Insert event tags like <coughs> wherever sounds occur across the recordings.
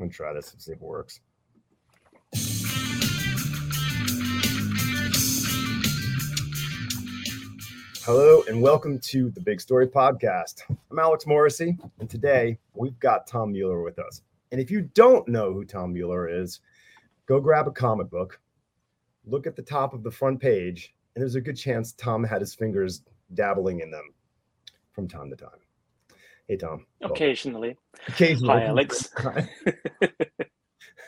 I'm gonna try this and see if it works. Hello and welcome to the Big Story Podcast. I'm Alex Morrissey, and today we've got Tom Muller with us. And if you don't know who Tom Muller is, go grab a comic book, look at the top of the front page, and there's a good chance Tom had his fingers dabbling in them from time to time. Hey, Tom. Occasionally. Occasionally. Hi, Alex. <laughs>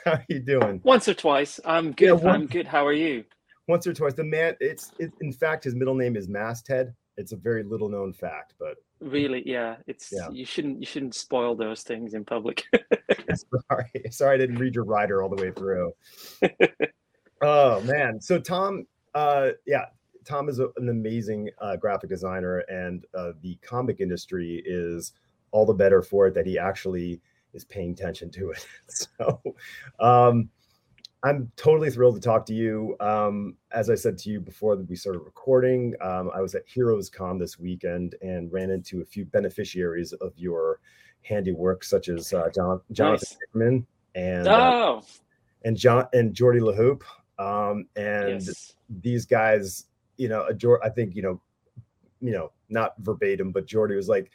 How are you doing? Once or twice. I'm good. Yeah, one- I'm good. How are you? Once or twice. The man. It's it, in fact his middle name is Masthead. It's a very little known fact, but Really? Yeah. It's Yeah. you shouldn't you shouldn't spoil those things in public. <laughs> <laughs> sorry, sorry I didn't read your rider all the way through. oh man. So Tom, uh, yeah, Tom is a, an amazing uh, graphic designer, and uh, the comic industry is all the better for it that he actually is paying attention to it. <laughs> so, um, I'm totally thrilled to talk to you. Um, as I said to you before that we started recording, um, I was at Heroes Con this weekend and ran into a few beneficiaries of your handiwork, such as uh, John, Jonathan Nice. Hickman and uh, oh, and John and Jordy LeHeup. Um, and yes. these guys, you know, adore, I think, you know, you know, not verbatim, but Jordy was like,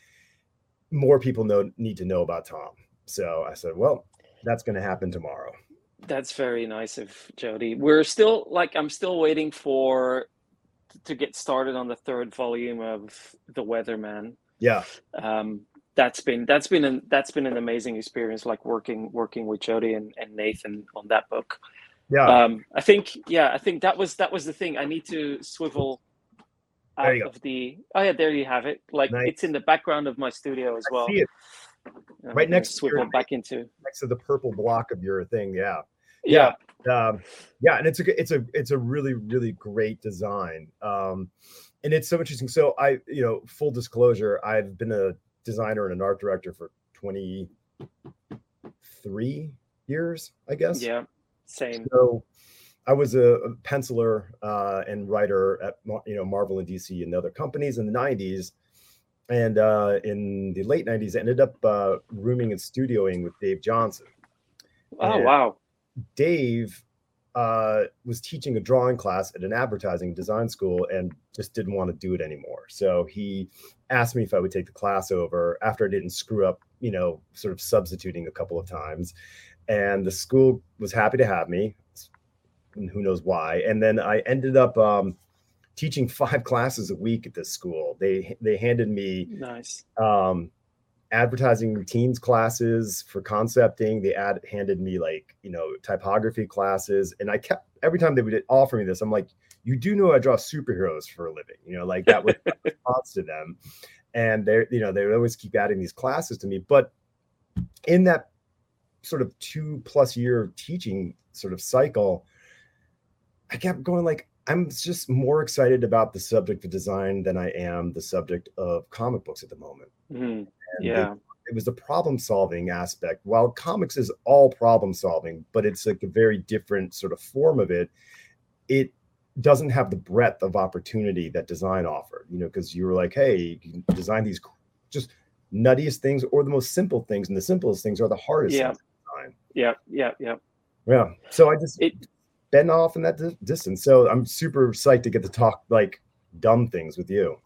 more people know need to know about Tom. So I said, well, that's going to happen tomorrow. That's very nice of Jody. We're still like I'm still waiting for to get started on the third volume of The Weatherman. Yeah, Um, that's been that's been an that's been an amazing experience, like working working with Jody and, and Nathan on that book. yeah, um i think yeah i think that was that was the thing i need to swivel out go. of the oh yeah there you have it like Nice. it's in the background of my studio as I well it right next to your back into next to the purple block of your thing. Yeah, yeah um, yeah, and it's a it's a it's a really really great design. Um, and it's so interesting. So I, you know, full disclosure, I've been a designer and an art director for twenty three years, I guess. yeah same So I was a, penciler uh, and writer at you know Marvel and DC and other companies in the '90s, and uh, in the late '90s, I ended up uh, rooming and studioing with Dave Johnson. oh Yeah. wow Dave uh, was teaching a drawing class at an advertising design school and just didn't want to do it anymore. So he asked me if I would take the class over after I didn't screw up, you know, sort of substituting a couple of times. And the school was happy to have me. And who knows why? And then I ended up um, teaching five <laughs> classes a week at this school. They they handed me nice. um advertising routines classes for concepting. They add handed me like you know typography classes. And i kept every time they would offer me this i'm like you do know i draw superheroes for a living you know like that was my <laughs> response to them. And they're you know they would always keep adding these classes to me. But in that sort of two plus year teaching sort of cycle i kept going like i'm just more excited about the subject of design than i am the subject of comic books at the moment Mhm. yeah it, it was the problem solving aspect. While comics is all problem solving, but it's like a very different sort of form of it. It doesn't have the breadth of opportunity that design offered, you know, because you were like, hey, you can design these just nuttiest things or the most simple things, and the simplest things are the hardest Yeah. things to design. yeah yeah yeah Yeah. So I just It- been off in that di- distance. So I'm super psyched to get to talk like dumb things with you.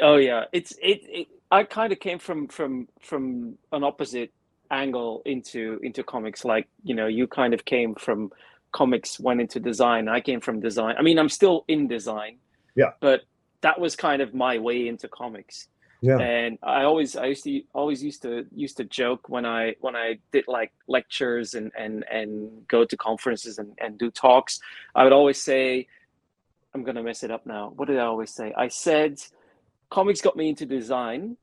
Oh yeah, it's it. it I kind of came from from from an opposite angle into into comics. Like you know, you kind of came from comics, went into design. I came from design. I mean, I'm still in design. Yeah. But that was kind of my way into comics. Yeah. And I always I used to always used to used to joke when I when I did like lectures and and and go to conferences and and do talks. I would always say, I'm gonna mess it up now. What did I always say? I said comics got me into design,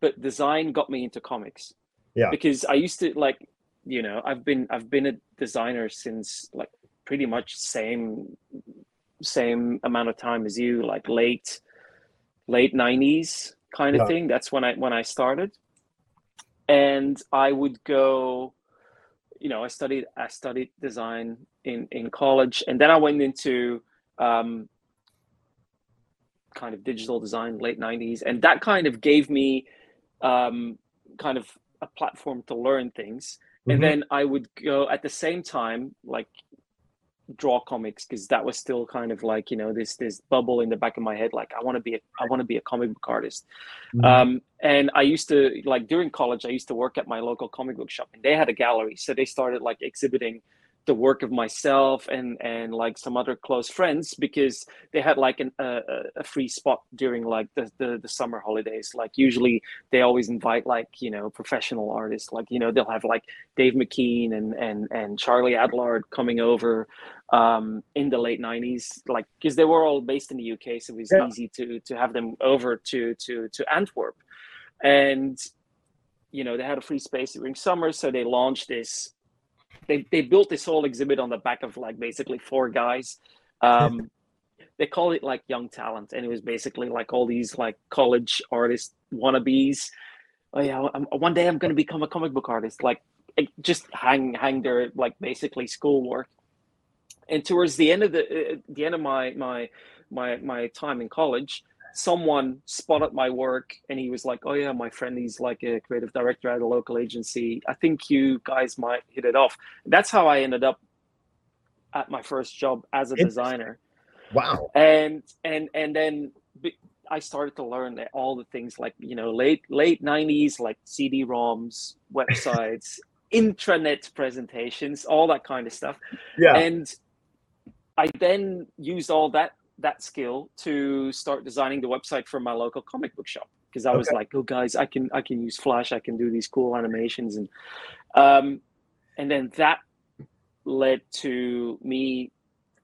but design got me into comics. Yeah. Because I used to like, you know, I've been I've been a designer since like pretty much same same amount of time as you, like late late nineties kind of Yeah. thing. That's when I when I started. And I would go, you know, I studied I studied design in in college, and then I went into um, kind of digital design late 90s and that kind of gave me um, kind of a platform to learn things mm-hmm. and then I would go at the same time, like draw comics because that was still kind of like you know this this bubble in the back of my head like i want to be a i want to be a comic book artist mm-hmm. um, and i used to like during college i used to work at my local comic book shop and they had a gallery so they started like exhibiting the work of myself and and like some other close friends because they had like an, a, a free spot during like the, the, the summer holidays. Like usually they always invite like you know professional artists. Like you know they'll have like dave mckean and and and charlie adlard coming over um in the late 90s like because they were all based in the uk so it was yeah. easy to to have them over to to to antwerp. And you know they had a free space during summer so they launched this they they built this whole exhibit on the back of like basically four guys. Um, <laughs> they call it like young talent, and it was basically like all these like college artist wannabes. Oh yeah, I'm, one day I'm going to become a comic book artist. Like just hang hang their like basically schoolwork. And towards the end of the uh, the end of my my my my time in college, someone spotted my work and he was like, "Oh yeah, my friend, he's like a creative director at a local agency. I think you guys might hit it off." That's how I ended up at my first job as a designer. Wow. And and and then I started to learn all the things like you know late late '90s like CD-ROMs, <laughs> websites, intranet presentations, all that kind of stuff. Yeah. And I then used all that that skill to start designing the website for my local comic book shop because I was like, oh guys, I can I can use Flash, I can do these cool animations and um, and then that led to me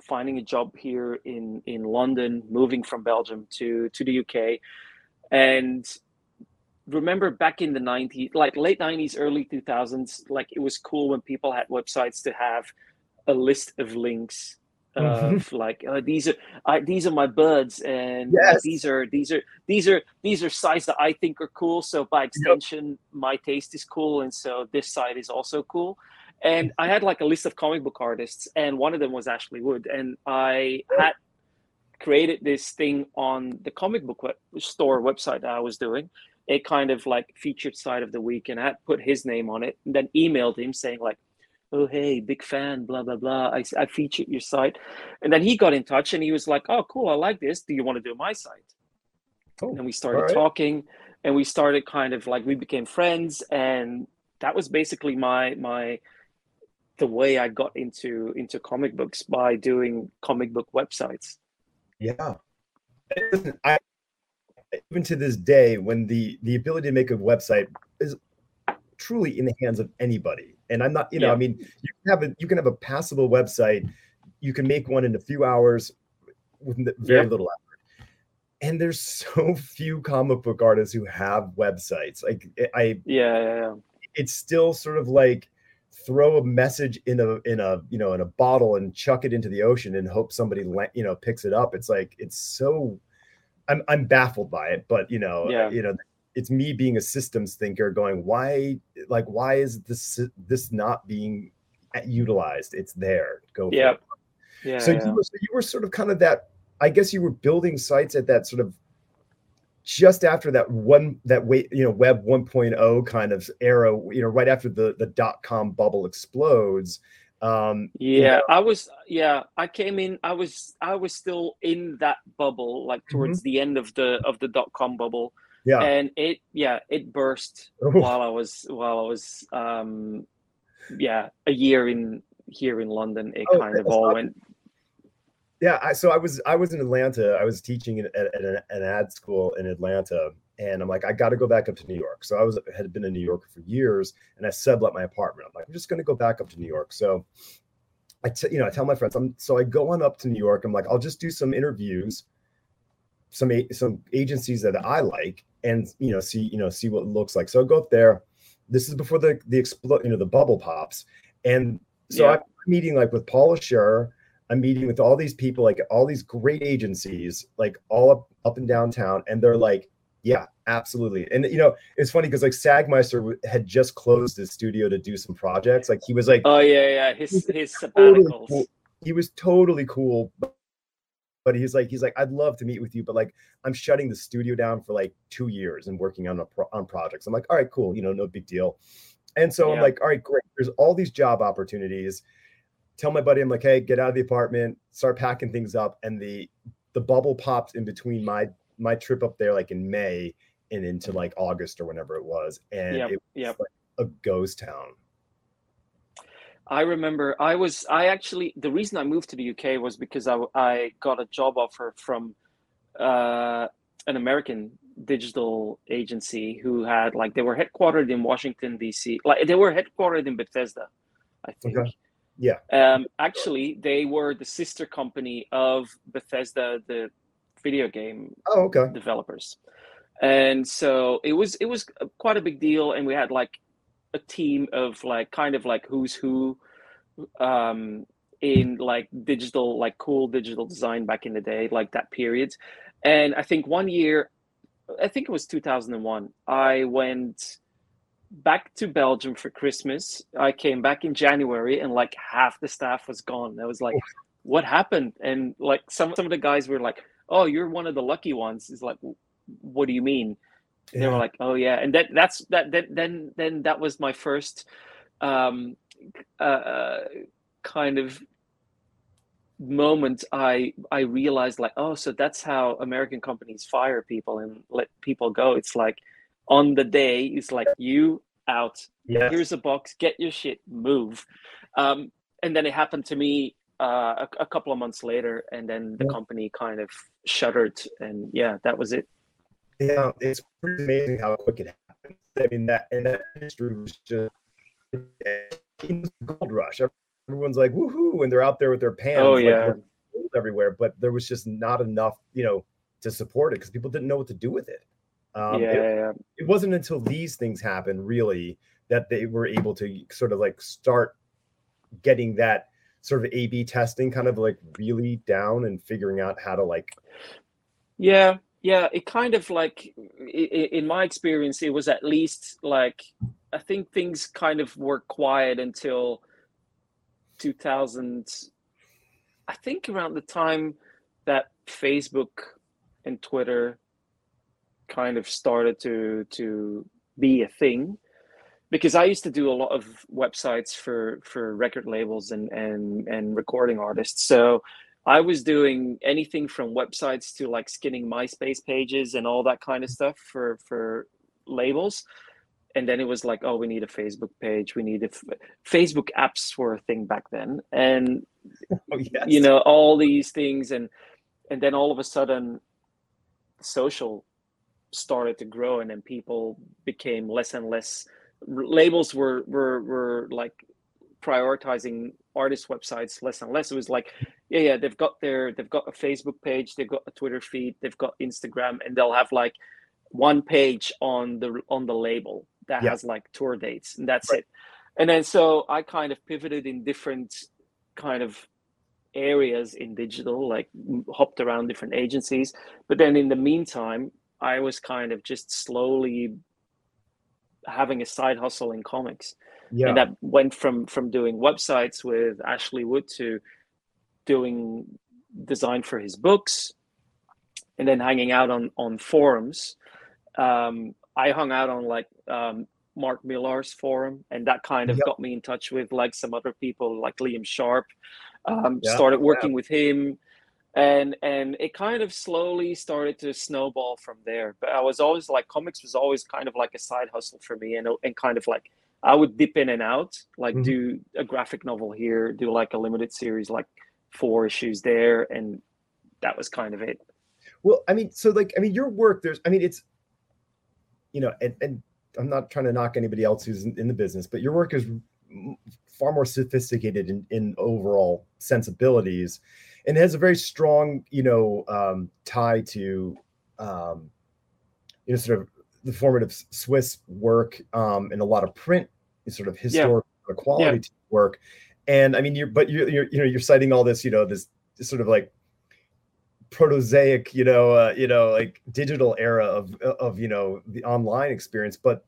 finding a job here in in London, moving from Belgium to to the UK, and remember back in the 90s like late 90s early 2000s like it was cool when people had websites to have a list of links. Of like uh, these are I, these are my birds and yes. these are these are these are these are sides that I think are cool. So by extension, yep. my taste is cool, and so this side is also cool. And I had like a list of comic book artists, and one of them was Ashley Wood, and I had created this thing on the comic book web- store website that I was doing, It kind of like featured side of the week, and I had put his name on it, and then emailed him saying like oh hey big fan blah blah blah. I, I featured your site. And then he got in touch and he was like oh cool i like this. Do you want to do my site? Oh, and we started right. talking and we started kind of like we became friends. And that was basically my my the way i got into into comic books by doing comic book websites. Yeah. I, even to this day when the the ability to make a website is truly in the hands of anybody and I'm not, you know, yeah. I mean, you can have a you can have a passable website. You can make one in a few hours with very yeah. little effort. And there's <laughs> so few comic book artists who have websites. Like eh, I yeah, yeah, yeah. it's still sort of like throw a message in a in a you know in a bottle and chuck it into the ocean and hope somebody you know picks it up. It's like it's so I'm I'm baffled by it, but you know, yeah. you know, it's me being a systems thinker going why like why is this this not being utilized it's there go yeah yeah so, yeah. You, were, so you were sort of kind of that i guess you were building sites at that sort of just after that one that way you know web 1.0 kind of era you know right after the the dot com bubble explodes um yeah you know. i was yeah i came in i was i was still in that bubble like towards mm-hmm. the end of the of the dot com bubble yeah. And it yeah it burst while i was while i was um yeah a year in here in london it oh, kind of all went yeah I, so i was i was in atlanta. I was teaching at, at an, an ad school in atlanta and i'm like i got to go back up to new york. So i was had been in new york for years and i sublet my apartment. I'm like i'm just going to go back up to new york. So I, t- you know, I tell my friends, I'm so I go on up to New York. I'm like, I'll just do some interviews, some some agencies that I like, and you know see you know see what it looks like. So I go up there. This is before the the explode you know the bubble pops, and so yeah. I'm meeting like with Paula Scher. I'm meeting with all these people, like all these great agencies, like all up up and downtown, and they're like, yeah, absolutely. And you know, it's funny because like Sagmeister had just closed his studio to do some projects. Like he was like, oh yeah, yeah, his his sabbaticals. Totally cool. He was totally cool, but he's like he's like i'd love to meet with you but like i'm shutting the studio down for like two years and working on a pro- on projects i'm like all right cool you know no big deal And so Yeah. I'm like, all right, great. There's all these job opportunities. Tell my buddy, I'm like, hey, get out of the apartment, start packing things up. And the the bubble popped in between my my trip up there, like in May and into like August or whenever it was. And Yep, it was yep. like a ghost town. I remember I was I actually the reason I moved to the UK was because I I got a job offer from uh, an American digital agency who had like they were headquartered in Washington DC like they were headquartered in Bethesda I think Okay. Yeah. um actually they were the sister company of Bethesda the video game Oh, okay. developers and so it was it was quite a big deal and we had like a team of like kind of like who's who um in like digital like cool digital design back in the day like that period. And i think one year i think it was 2001 i went back to belgium for christmas. I came back in january and like half the staff was gone. I was like what happened? And like some, some of the guys were like oh you're one of the lucky ones. It's like what do you mean they were like oh yeah. And that that's that, that then then that was my first um uh, uh kind of moment i i realized like oh so that's how american companies fire people and let people go. It's like on the day it's like you out. Yeah. here's a box. Get your shit. Move. Um and then it happened to me uh, a, a couple of months later and then the Yeah. company kind of shuttered and yeah that was it Yeah, it's pretty amazing how quick it happened. I mean, that and that history was just a gold rush. Everyone's like woohoo, and they're out there with their pants. Oh, yeah. gold everywhere. But there was just not enough, you know, to support it because people didn't know what to do with it. Um, yeah, it, yeah, yeah. it wasn't until these things happened really that they were able to sort of like start getting that sort of A/B testing kind of like really down and figuring out how to like Yeah, yeah. It kind of like, in my experience, it was at least like, I think things kind of were quiet until 2000. I think around the time that Facebook and Twitter kind of started to to be a thing. Because I used to do a lot of websites for for record labels and and and recording artists. So I was doing anything from websites to like skinning MySpace pages and all that kind of stuff for for labels. And then it was like, oh, we need a Facebook page. We need a f- Facebook apps were a thing back then, and <laughs> oh yes. you know all these things, and and then all of a sudden, social started to grow, and then people became less and less. Labels were were were like prioritizing artist websites less and less. It was like, yeah, yeah, they've got their they've got a Facebook page, they've got a Twitter feed, they've got Instagram, and they'll have like one page on the on the label that Yeah. has like tour dates, and that's Right. it. And then so I kind of pivoted in different kind of areas in digital, like hopped around different agencies. But then in the meantime, I was kind of just slowly having a side hustle in comics yeah. and that went from from doing websites with Ashley Wood to doing design for his books, and then hanging out on on forums. Um, I hung out on like um, Mark Millar's forum, and that kind of Yep. got me in touch with like some other people, like Liam Sharp. Um, Yeah, started yeah. working with him, and and it kind of slowly started to snowball from there. But I was always like, comics was always kind of like a side hustle for me, and and kind of like I would dip in and out, like Mhm. do a graphic novel here, do like a limited series, like four issues there, and that was kind of it. Well, I mean, so like, I mean, your work, there's, I mean, it's, you know, and, and I'm not trying to knock anybody else who's in, in the business, but your work is far more sophisticated in, in overall sensibilities and has a very strong, you know, um, tie to, um, you know, sort of the formative Swiss work um, and a lot of print, sort of historic quality to work. And I mean, you're, but you're, you're, you know, you're citing all this, you know, this, sort of like protosaic, you know, uh, you know, like digital era of of you know the online experience. But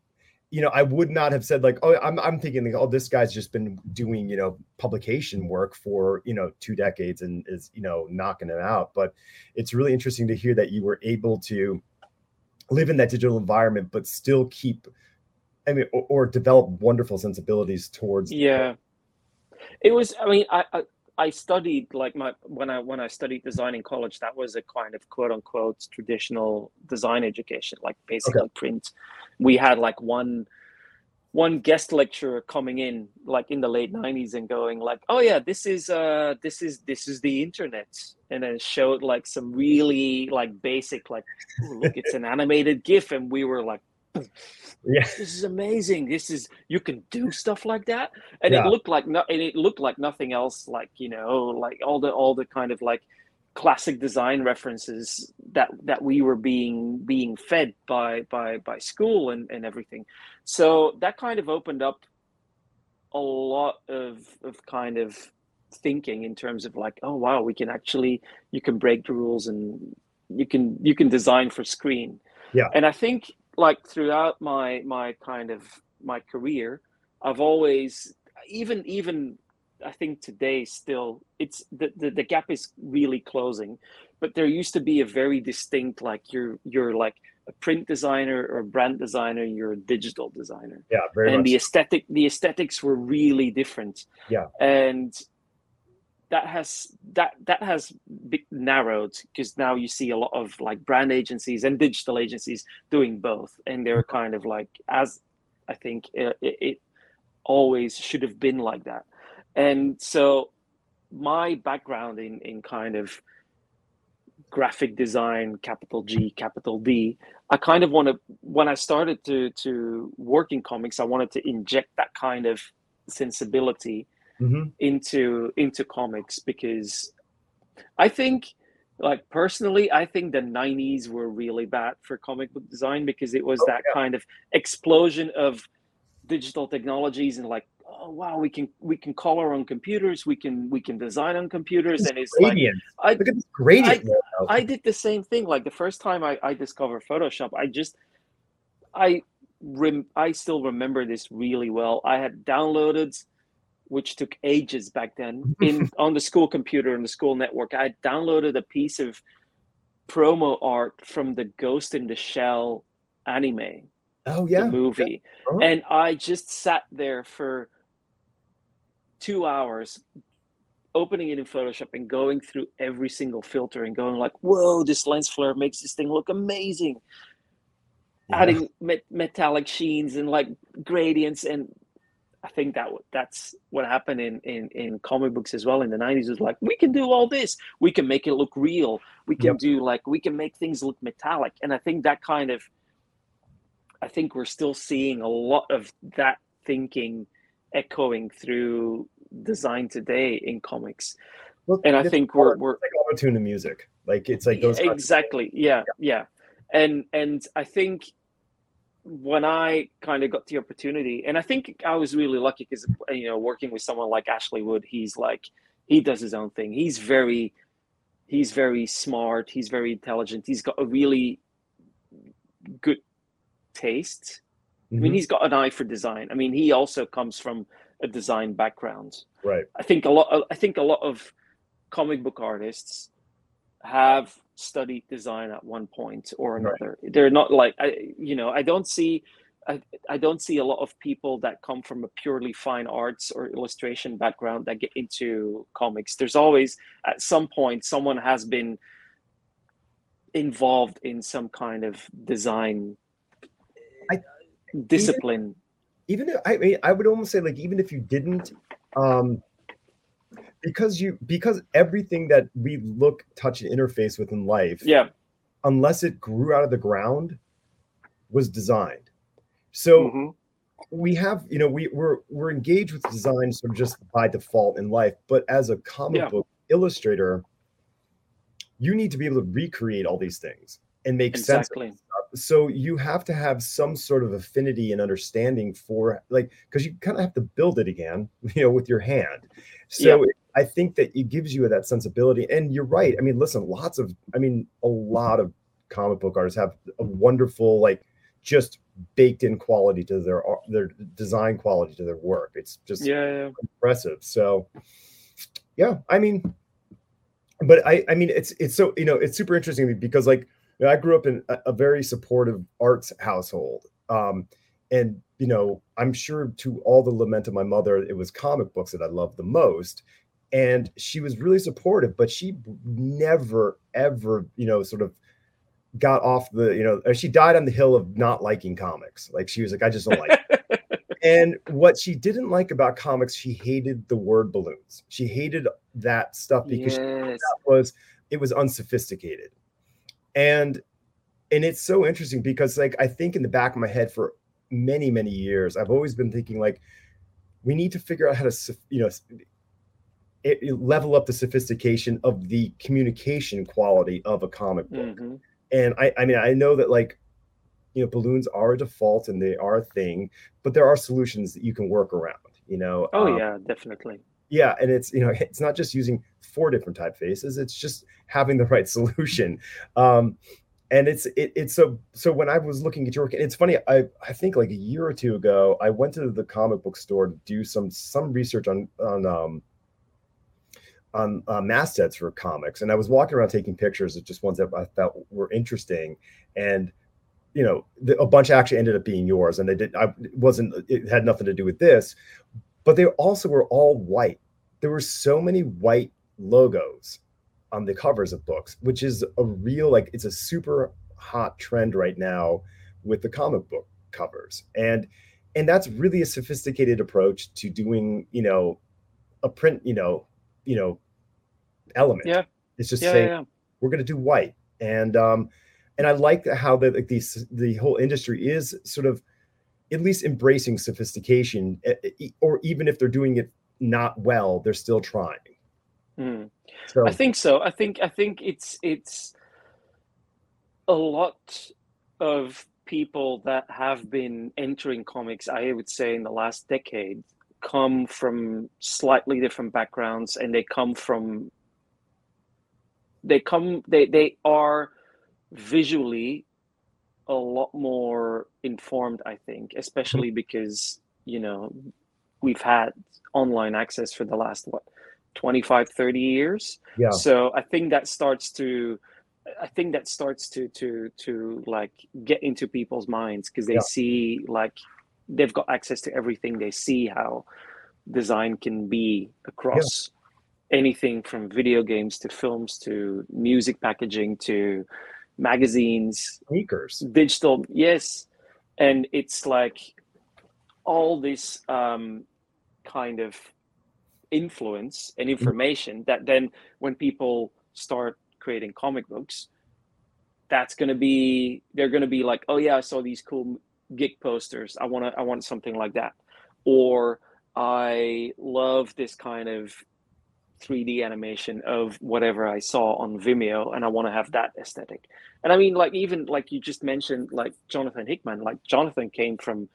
you know, I would not have said like, oh, I'm I'm thinking like, oh, this guy's just been doing you know publication work for you know two decades and is you know knocking it out. But it's really interesting to hear that you were able to live in that digital environment, but still keep I mean, or, or develop wonderful sensibilities towards. Yeah, it was. I mean, I, I I studied like my when I when I studied design in college, that was a kind of quote unquote traditional design education, like basically okay. print. We had like one one guest lecturer coming in like in the late 90s and going like oh yeah this is uh this is this is the internet. And then showed like some really like basic like look it's an animated gif. And we were like <laughs> yeah. This is amazing. This is you can do stuff like that? And yeah. it looked like no and it looked like nothing else like you know like all the all the kind of like classic design references that that we were being being fed by by by school and and everything. So that kind of opened up a lot of of kind of thinking in terms of like oh wow we can actually you can break the rules and you can you can design for screen. Yeah. And i think like throughout my my kind of my career i've always even even I think today still it's the, the, the gap is really closing, but there used to be a very distinct like you're you're like a print designer or a brand designer, you're a digital designer. Yeah, very and much. the aesthetic the aesthetics were really different. Yeah, and that has that that has narrowed because now you see a lot of like brand agencies and digital agencies doing both, and they're mm-hmm. kind of like as I think uh, it, it always should have been like that and so my background in in kind of graphic design capital g capital d i kind of want to when i started to to work in comics i wanted to inject that kind of sensibility mm-hmm. into into comics because i think like personally i think the 90s were really bad for comic book design because it was oh, that yeah. kind of explosion of digital technologies and like oh wow we can we can color on computers we can we can design on computers it's and it's gradient. like I, look at this gradient I, I, did the same thing like the first time I, I discovered photoshop i just i rem, i still remember this really well. I had downloaded which took ages back then in <laughs> on the school computer and the school network. I downloaded a piece of promo art from the ghost in the shell anime oh yeah movie yeah. Uh-huh. and i just sat there for two hours opening it in Photoshop and going through every single filter and going like, whoa, this lens flare makes this thing look amazing. Yeah. Adding met- metallic sheens and like gradients and I think that that's what happened in, in in comic books as well in the 90s was like we can do all this we can make it look real we can yep. do like we can make things look metallic and I think that kind of I think we're still seeing a lot of that thinking echoing through design today in comics. Well, and I think we're we're like auto tune to music. Like it's like those exactly. Yeah, yeah, yeah. And and I think when I kind of got the opportunity, and I think I was really lucky because you know working with someone like Ashley Wood, he's like he does his own thing. He's very he's very smart. He's very intelligent. He's got a really good taste. Mm-hmm. I mean, mm-hmm. he's got an eye for design. I mean, he also comes from a design background. Right. I think a lot. I think a lot of comic book artists have studied design at one point or another. Right. They're not like I, you know, I don't see. I, I don't see a lot of people that come from a purely fine arts or illustration background that get into comics. There's always at some point someone has been involved in some kind of design discipline even if, I mean, I would almost say like even if you didn't, um, because you because everything that we look, touch, and interface with in life, yeah, unless it grew out of the ground, was designed. So mm-hmm. we have, you know, we we're we're engaged with design sort of just by default in life, but as a comic yeah. book illustrator, you need to be able to recreate all these things and make exactly. sense so you have to have some sort of affinity and understanding for like because you kind of have to build it again <laughs> you know with your hand so yeah. i think that it gives you that sensibility and you're right i mean listen lots of i mean a lot of comic book artists have a wonderful like just baked in quality to their their design quality to their work it's just yeah, yeah. impressive so yeah i mean but i i mean it's it's so you know it's super interesting because like you know, I grew up in a, a, very supportive arts household. Um, and you know, I'm sure to all the lament of my mother, it was comic books that I loved the most. And she was really supportive, but she never, ever, you know, sort of got off the, you know, she died on the hill of not liking comics. Like she was like, I just don't like it. <laughs> and what she didn't like about comics, she hated the word balloons. She hated that stuff because yes. that was it was unsophisticated. And and it's so interesting because like I think in the back of my head for many many years I've always been thinking like we need to figure out how to you know it, it level up the sophistication of the communication quality of a comic book. Mm-hmm. And I I mean I know that like you know balloons are a default and they are a thing, but there are solutions that you can work around, you know. Oh um, yeah, definitely. Yeah, and it's you know <laughs> it's not just using four different typefaces; it's just having the right <laughs> solution. Um, and it's it, it's so so when I was looking at your work, and it's funny. I I think like a year or two ago, I went to the comic book store to do some some research on on um on uh, mastheads for comics, and I was walking around taking pictures of just ones that I thought were interesting, and you know the, a bunch actually ended up being yours, and they did. I wasn't it had nothing to do with this, but they also were all white. There were so many white logos on the covers of books, which is a real like it's a super hot trend right now with the comic book covers. And and that's really a sophisticated approach to doing, you know, a print, you know, you know, element. Yeah. It's just yeah, saying yeah. we're going to do white. And um and I like how the like these the whole industry is sort of at least embracing sophistication or even if they're doing it not well, they're still trying. Mm. So I think so. I think I think it's it's a lot of people that have been entering comics. I would say in the last decade come from slightly different backgrounds, and they come from they come they they are visually a lot more informed. I think, especially mm-hmm. because you know we've had online access for the last what 25 30 years. Yeah. So i think that starts to i think that starts to to to like get into people's minds because they yeah. see like they've got access to everything. They see how design can be across yeah. anything from video games to films to music packaging to magazines. Sneakers. Digital yes. And it's like all this um, kind of influence and mm-hmm. information mm-hmm. that then when people start creating comic books that's going to be they're going to be like oh yeah i saw these cool gig posters i want to i want something like that or i love this kind of 3d animation of whatever i saw on vimeo and i want to have that aesthetic and i mean like even like you just mentioned like jonathan hickman like jonathan came from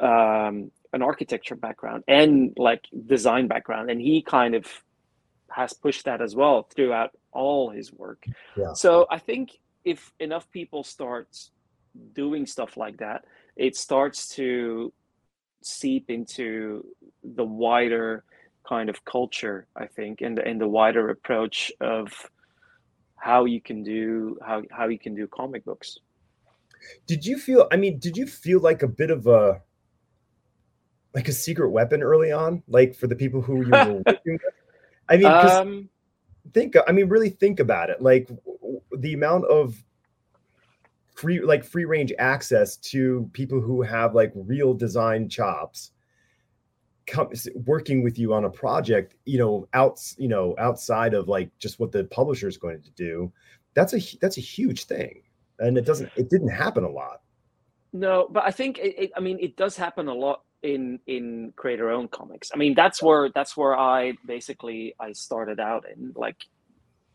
um, an architecture background and like design background and he kind of has pushed that as well throughout all his work yeah. so i think if enough people start doing stuff like that it starts to seep into the wider kind of culture i think and, and the wider approach of how you can do how, how you can do comic books did you feel i mean did you feel like a bit of a like a secret weapon early on, like for the people who you were <laughs> working with? I mean, um, think. I mean, really think about it. Like the amount of free, like free range access to people who have like real design chops, come, working with you on a project. You know, out. You know, outside of like just what the publisher is going to do. That's a that's a huge thing, and it doesn't. It didn't happen a lot. No, but I think it, it, I mean it does happen a lot in in creator own comics. I mean that's where that's where I basically I started out in like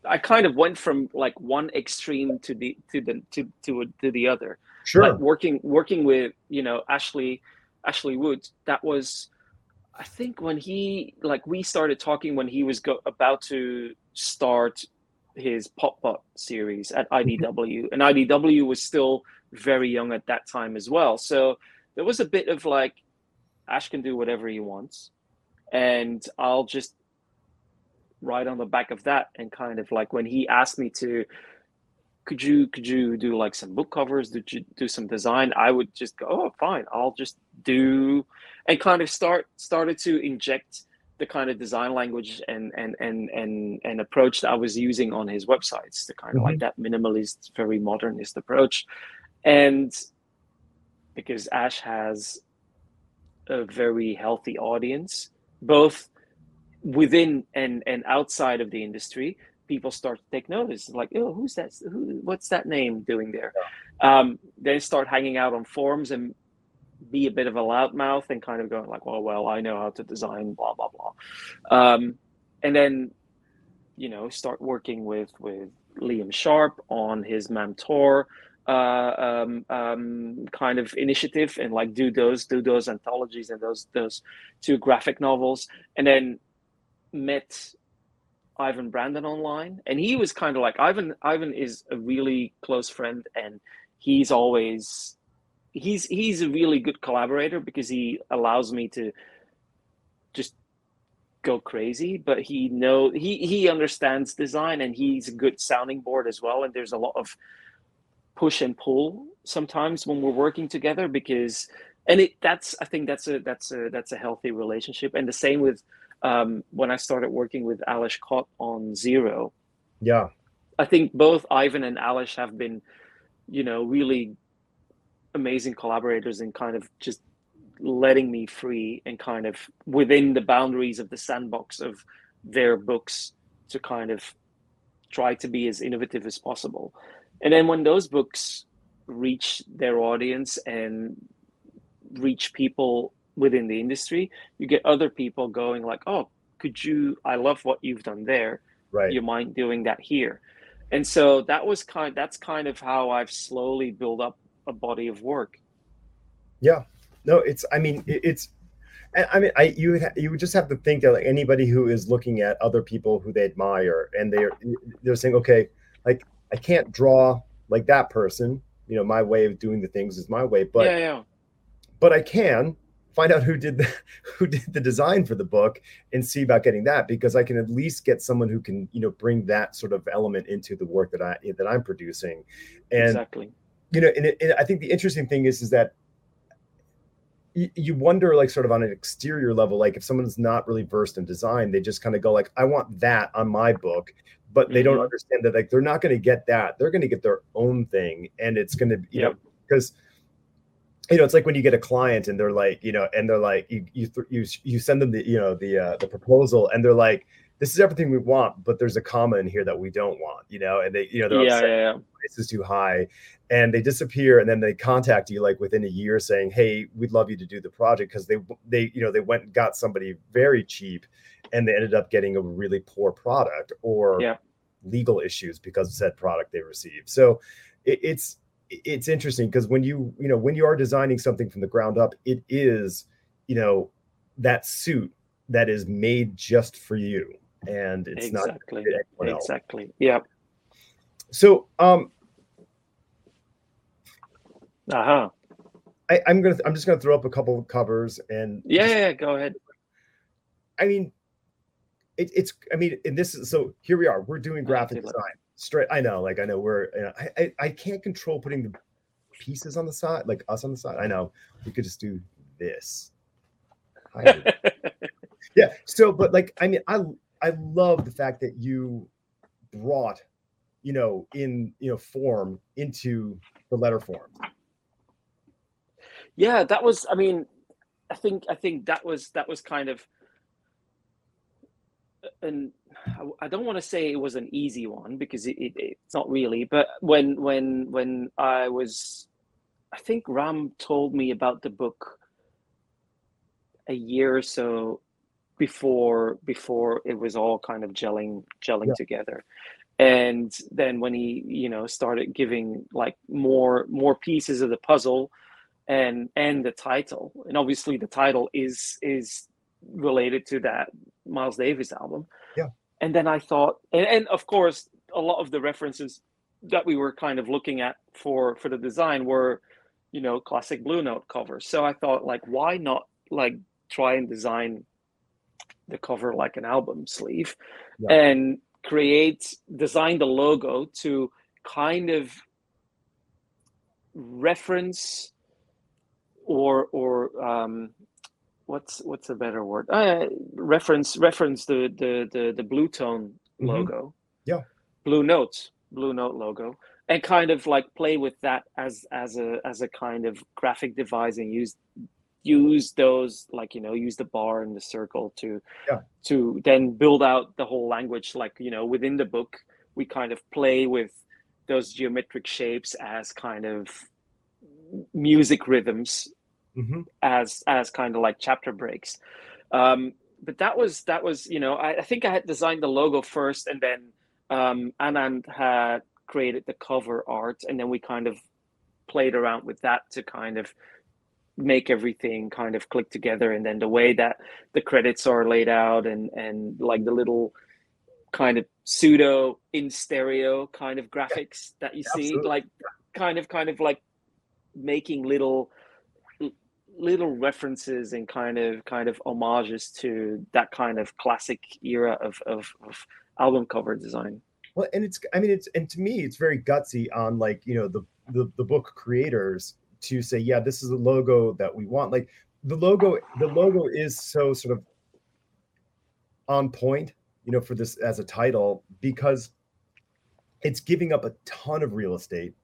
I kind of went from like one extreme to the to the to to, to the other. Sure. Like working working with you know Ashley Ashley Wood. That was I think when he like we started talking when he was go, about to start his Popbot series at IDW, mm-hmm. and IDW was still very young at that time as well. So there was a bit of like, Ash can do whatever he wants, and I'll just ride on the back of that. And kind of like when he asked me to could you could you do like some book covers did you do some design i would just go oh fine i'll just do and kind of start started to inject the kind of design language and and and and, and approach that i was using on his websites the kind of mm-hmm. like that minimalist very modernist approach and because ash has a very healthy audience both within and and outside of the industry people start to take notice like oh who's that who what's that name doing there yeah. um, then start hanging out on forums and be a bit of a loudmouth and kind of going like well well i know how to design blah blah blah um, and then you know start working with with liam sharp on his mam tor uh, um, um, kind of initiative and like do those do those anthologies and those those two graphic novels. And then met Ivan Brandon online, and he was kind of like Ivan. Ivan is a really close friend, and he's always he's he's a really good collaborator because he allows me to just go crazy. But he know he he understands design and he's a good sounding board as well. And there's a lot of push and pull sometimes when we're working together because and it that's i think that's a that's a that's a healthy relationship and the same with um, when I started working with Ales Kot on Zero. Yeah. I think both Ivan and Alish have been, you know, really amazing collaborators and kind of just letting me free and kind of within the boundaries of the sandbox of their books to kind of try to be as innovative as possible. And then when those books reach their audience and reach people within the industry, you get other people going like, "Oh, could you? I love what you've done there. Right. You mind doing that here?" And so that was kind. That's kind of how I've slowly built up a body of work. Yeah. No, it's. I mean, it's. I mean, I you would you would just have to think that like anybody who is looking at other people who they admire and they're they're saying, okay, like I can't draw like that person. You know, my way of doing the things is my way, but yeah, yeah. but I can find out who did the <laughs> who did the design for the book and see about getting that because I can at least get someone who can you know bring that sort of element into the work that I that I'm producing, and exactly. you know, and, it, and I think the interesting thing is is that you, you wonder like sort of on an exterior level like if someone's not really versed in design they just kind of go like I want that on my book but they mm-hmm. don't understand that like they're not going to get that they're going to get their own thing and it's going to you yep. know because you know, it's like when you get a client and they're like, you know, and they're like, you you you, you send them the you know the uh, the proposal and they're like, this is everything we want, but there's a comma in here that we don't want, you know, and they you know they're yeah, upset, yeah, yeah. this is too high, and they disappear, and then they contact you like within a year saying, hey, we'd love you to do the project because they they you know they went and got somebody very cheap, and they ended up getting a really poor product or yeah. Legal issues because of said product they received. So it, it's it's interesting because when you you know when you are designing something from the ground up it is you know that suit that is made just for you and it's exactly. not exactly else. yeah so um uh-huh I, i'm gonna i'm just gonna throw up a couple of covers and yeah, just, yeah go ahead i mean it, it's i mean and this is so here we are we're doing graphic design straight. I know, like I know we're. You know, I, I I can't control putting the pieces on the side, like us on the side. I know we could just do this. <laughs> yeah. So, but like, I mean, I I love the fact that you brought, you know, in you know form into the letter form. Yeah, that was. I mean, I think I think that was that was kind of an I don't want to say it was an easy one because it, it, it's not really. But when when when I was, I think Ram told me about the book a year or so before before it was all kind of gelling gelling yeah. together and then when he you know started giving like more more pieces of the puzzle and and the title and obviously the title is is related to that miles davis album yeah and then I thought, and, and of course, a lot of the references that we were kind of looking at for for the design were, you know, classic Blue Note covers. So I thought, like, why not like try and design the cover like an album sleeve, yeah. and create design the logo to kind of reference or or um, what's what's a better word? Uh, reference reference the the the, the blue tone mm-hmm. logo. Yeah. Blue notes, blue note logo, and kind of like play with that as as a as a kind of graphic device and use use those like you know use the bar and the circle to yeah. to then build out the whole language like you know within the book we kind of play with those geometric shapes as kind of music rhythms mm-hmm. as as kind of like chapter breaks. Um, but that was that was you know I, I, think i had designed the logo first and then um, anand had created the cover art and then we kind of played around with that to kind of make everything kind of click together. And then the way that the credits are laid out and and like the little kind of pseudo in stereo kind of graphics that you see like kind of kind of like making little little references and kind of kind of homages to that kind of classic era of of, of album cover design well and it's i mean it's and to me it's very gutsy on like you know the the, the book creators to say yeah this is the logo that we want like the logo the logo is so sort of on point you know, for this as a title because it's giving up a ton of real estate,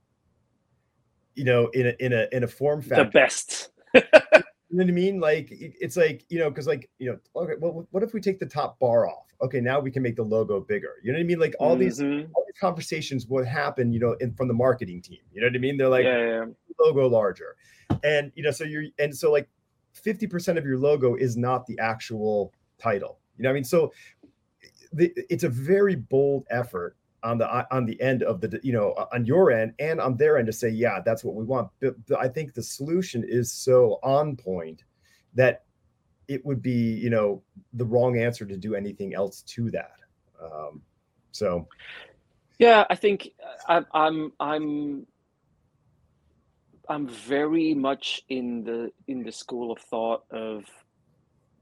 you know, in a in a in a form factor. The best. You know what I mean? Like it's like you know, because like you know, okay, well, what if we take the top bar off? Okay, now we can make the logo bigger. You know what I mean? Like all mm-hmm. these all these conversations would happen, you know, in from the marketing team. You know what I mean? They're like yeah, yeah. logo larger, and you know, so you're and so like fifty percent of your logo is not the actual title. You know what I mean? So the, it's a very bold effort on the on the end of the you know on your end and on their end to say yeah that's what we want. But, but i think the solution is so on point that it would be you know the wrong answer to do anything else to that. Um, so. Yeah i think I'm, I'm i'm i'm very much in the in the school of thought of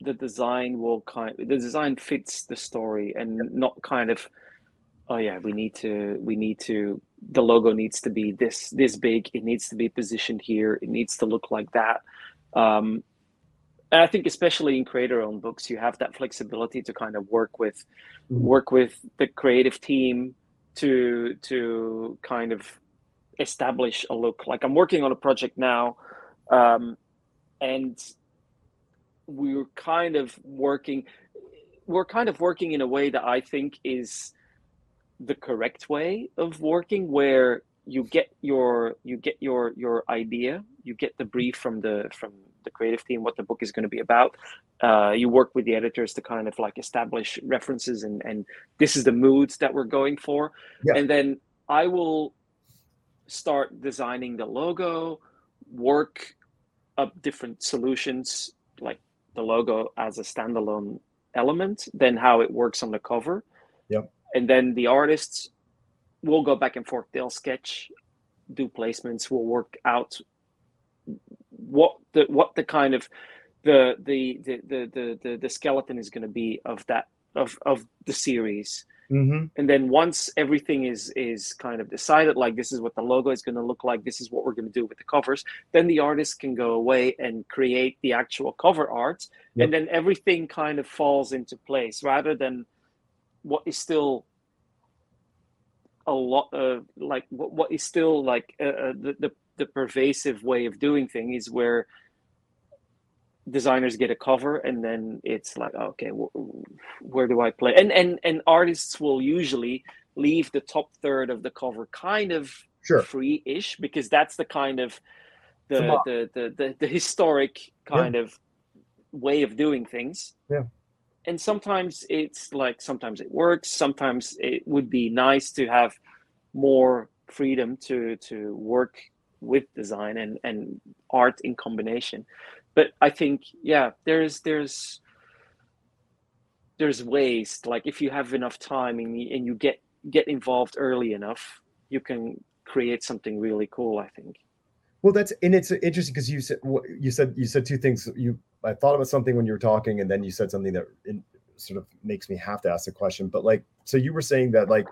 the design will kind the design fits the story and not kind of oh yeah we need to we need to the logo needs to be this this big. It needs to be positioned here. It needs to look like that. Um, and i think especially in creator owned books you have that flexibility to kind of work with mm-hmm. work with the creative team to to kind of establish a look. Like i'm working on a project now um, and we are kind of working we're kind of working in a way that I think is the correct way of working where you get your you get your your idea you get the brief from the from the creative team what the book is going to be about uh, you work with the editors to kind of like establish references and and this is the moods that we're going for yeah. and then i will start designing the logo work up different solutions like the logo as a standalone element than how it works on the cover. Yep. And then the artists will go back and forth. They'll sketch, do placements, will work out what the what the kind of the the the the the, the skeleton is going to be of that of of the series Mm-hmm. And then once everything is is kind of decided, like this is what the logo is going to look like, this is what we're going to do with the covers, then the artist can go away and create the actual cover art, yep. and then everything kind of falls into place rather than what is still a lot of like what, what is still like uh, uh the, the the pervasive way of doing things is where designers get a cover and then it's like okay where do i play and and and artists will usually leave the top third of the cover kind of sure. free-ish because that's the kind of the the, the, the the historic kind yeah. of way of doing things yeah and sometimes it's like sometimes it works sometimes it would be nice to have more freedom to to work with design and and art in combination but I think yeah, there's there's there's ways like if you have enough time and you, and you get get involved early enough, you can create something really cool. I think. Well, that's and it's interesting because you said you said you said two things. You I thought about something when you were talking, and then you said something that in, sort of makes me have to ask a question. But like, so you were saying that like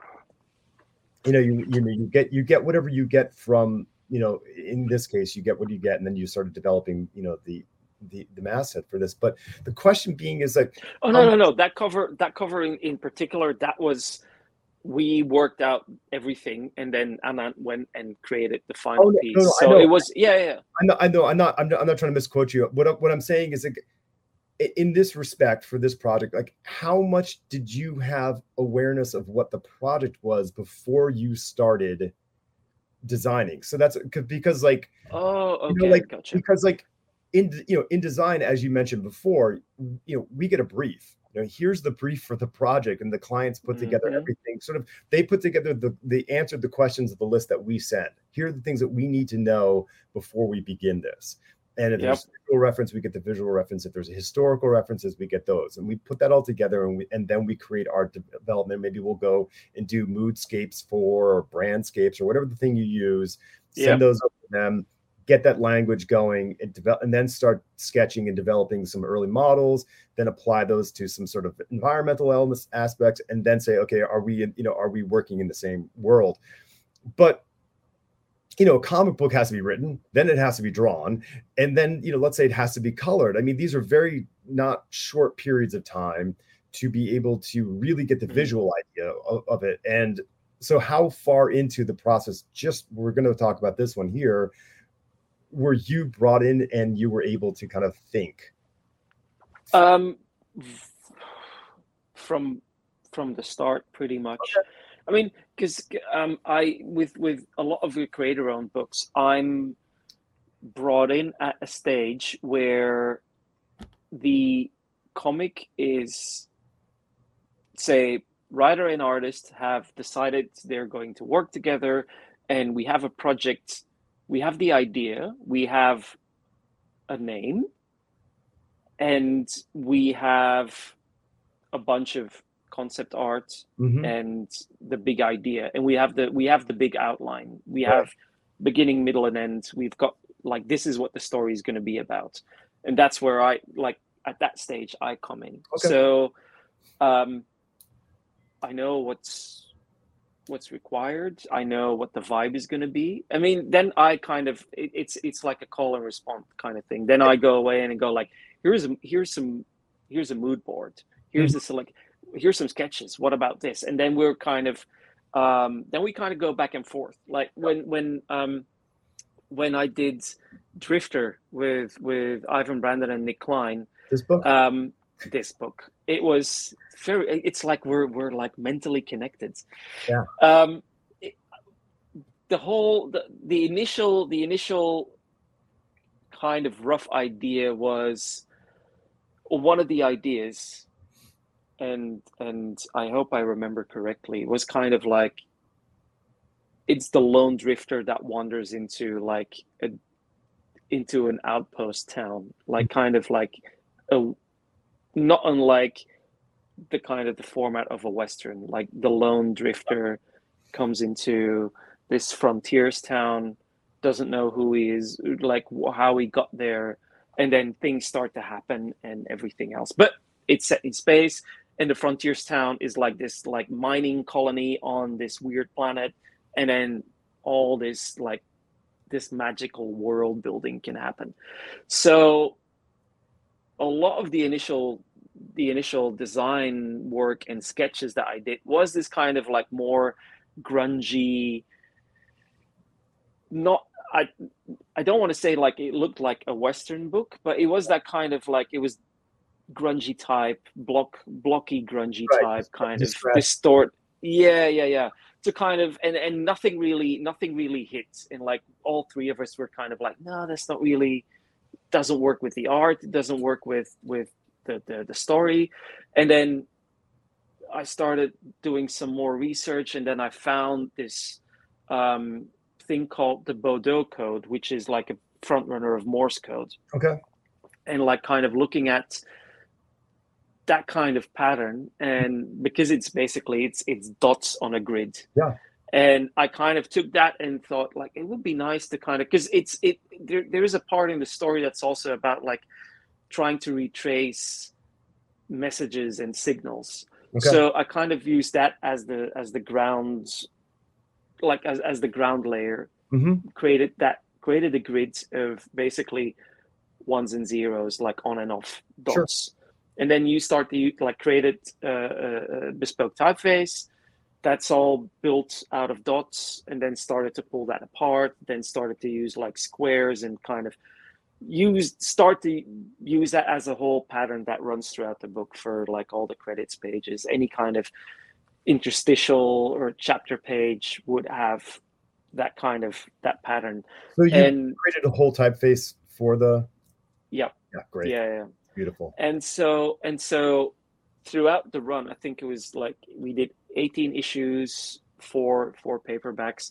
you know you you know you get you get whatever you get from you know in this case you get what you get and then you started developing you know the the the masthead for this but the question being is like oh no um, no no that cover that cover in, in particular that was we worked out everything and then Anand went and created the final oh, no, piece. No, no, so it was yeah, yeah. I know, I know, I'm not, I'm not, I'm not trying to misquote you. What, what I'm saying is, like, in this respect, for this project, like, how much did you have awareness of what the project was before you started designing? So that's because, like, oh, okay, you know, like, gotcha. because, like, in you know, in design, as you mentioned before, you know, we get a brief you know here's the brief for the project and the clients put together mm-hmm. everything. Sort of they put together the they answered the questions of the list that we sent here are the things that we need to know before we begin this. And if yep. there's visual reference we get the visual reference. If there's historical references we get those. And we put that all together and we and then we create our development. Maybe we'll go and do moodscapes for or brandscapes or whatever the thing you use. Send yep. those over to them get that language going and develop and then start sketching and developing some early models then apply those to some sort of environmental elements aspects and then say okay are we you know are we working in the same world? But you know a comic book has to be written then it has to be drawn and then you know let's say it has to be colored. I mean these are very not short periods of time to be able to really get the mm-hmm. visual idea of, of it. And so how far into the process just we're going to talk about this one here were you brought in and you were able to kind of think? Um, from from the start, pretty much. Okay. I mean, because um, I with with a lot of the creator-owned books, I'm brought in at a stage where the comic is, say, writer and artist have decided they're going to work together, and we have a project we have the idea, we have a name, and we have a bunch of concept art mm-hmm. and the big idea and we have the we have the big outline we right. have beginning middle and end we've got like this is what the story is going to be about and that's where i like at that stage i come in okay. so um i know what's what's required. I know what the vibe is going to be. I mean, then I kind of it, it's it's like a call and response kind of thing. Then I go away and go like, here's a, here's some here's a mood board. Here's mm-hmm. the select. Here's some sketches. What about this? And then we're kind of um, then we kind of go back and forth. Like when when um, when I did Drifter with with Ivan Brandon and Nic Klein. This book. Um, this book. It was very. It's like we're we're like mentally connected. Yeah. Um, it, the whole the, the initial the initial kind of rough idea was one of the ideas and and i hope i remember correctly was kind of like it's the lone drifter that wanders into like a into an outpost town like kind of like a not unlike the kind of the format of a western like the lone drifter comes into this frontiers town doesn't know who he is like how he got there and then things start to happen and everything else. But it's set in space and the frontiers town is like this like mining colony on this weird planet and then all this like this magical world building can happen. So a lot of the initial the initial design work and sketches that I did was this kind of like more grungy not I I don't want to say like it looked like a western book but it was that kind of like it was grungy type block blocky grungy right. type kind of distort yeah yeah yeah to kind of and and nothing really nothing really hits and like all three of us were kind of like no that's not really doesn't work with the art it doesn't work with with the, the, the story. And then i started doing some more research and then i found this um, thing called the Baudot code which is like a front runner of morse code. Okay. And like kind of looking at that kind of pattern and because it's basically it's it's dots on a grid. Yeah. And i kind of took that and thought like it would be nice to kind of because it's it there, there is a part in the story that's also about like trying to retrace messages and signals. Okay. So I kind of use that as the as the ground like as, as the ground layer Mhm. created that created a grid of basically ones and zeros like on and off Sure. dots and then you start to like created uh, a, a bespoke typeface that's all built out of dots and then started to pull that apart then started to use like squares and kind of use start to use that as a whole pattern that runs throughout the book for like all the credits pages any kind of interstitial or chapter page would have that kind of that pattern So you and created a whole typeface for the. Yep. Yeah, great. yeah, yeah Beautiful. and so and so throughout the run i think it was like we did 18 issues for four paperbacks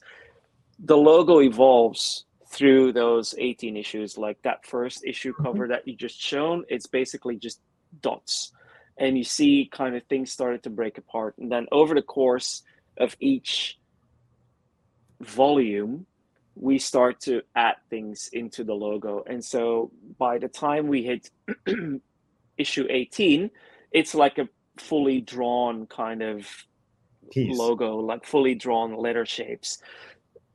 the logo evolves through those 18 issues like that first issue mm-hmm. cover that you just shown it's basically just dots. And you see kind of things started to break apart. And then over the course of each volume we start to add things into the logo. And so by the time we hit <clears throat> issue 18 it's like a fully drawn kind of Piece. logo like fully drawn letter shapes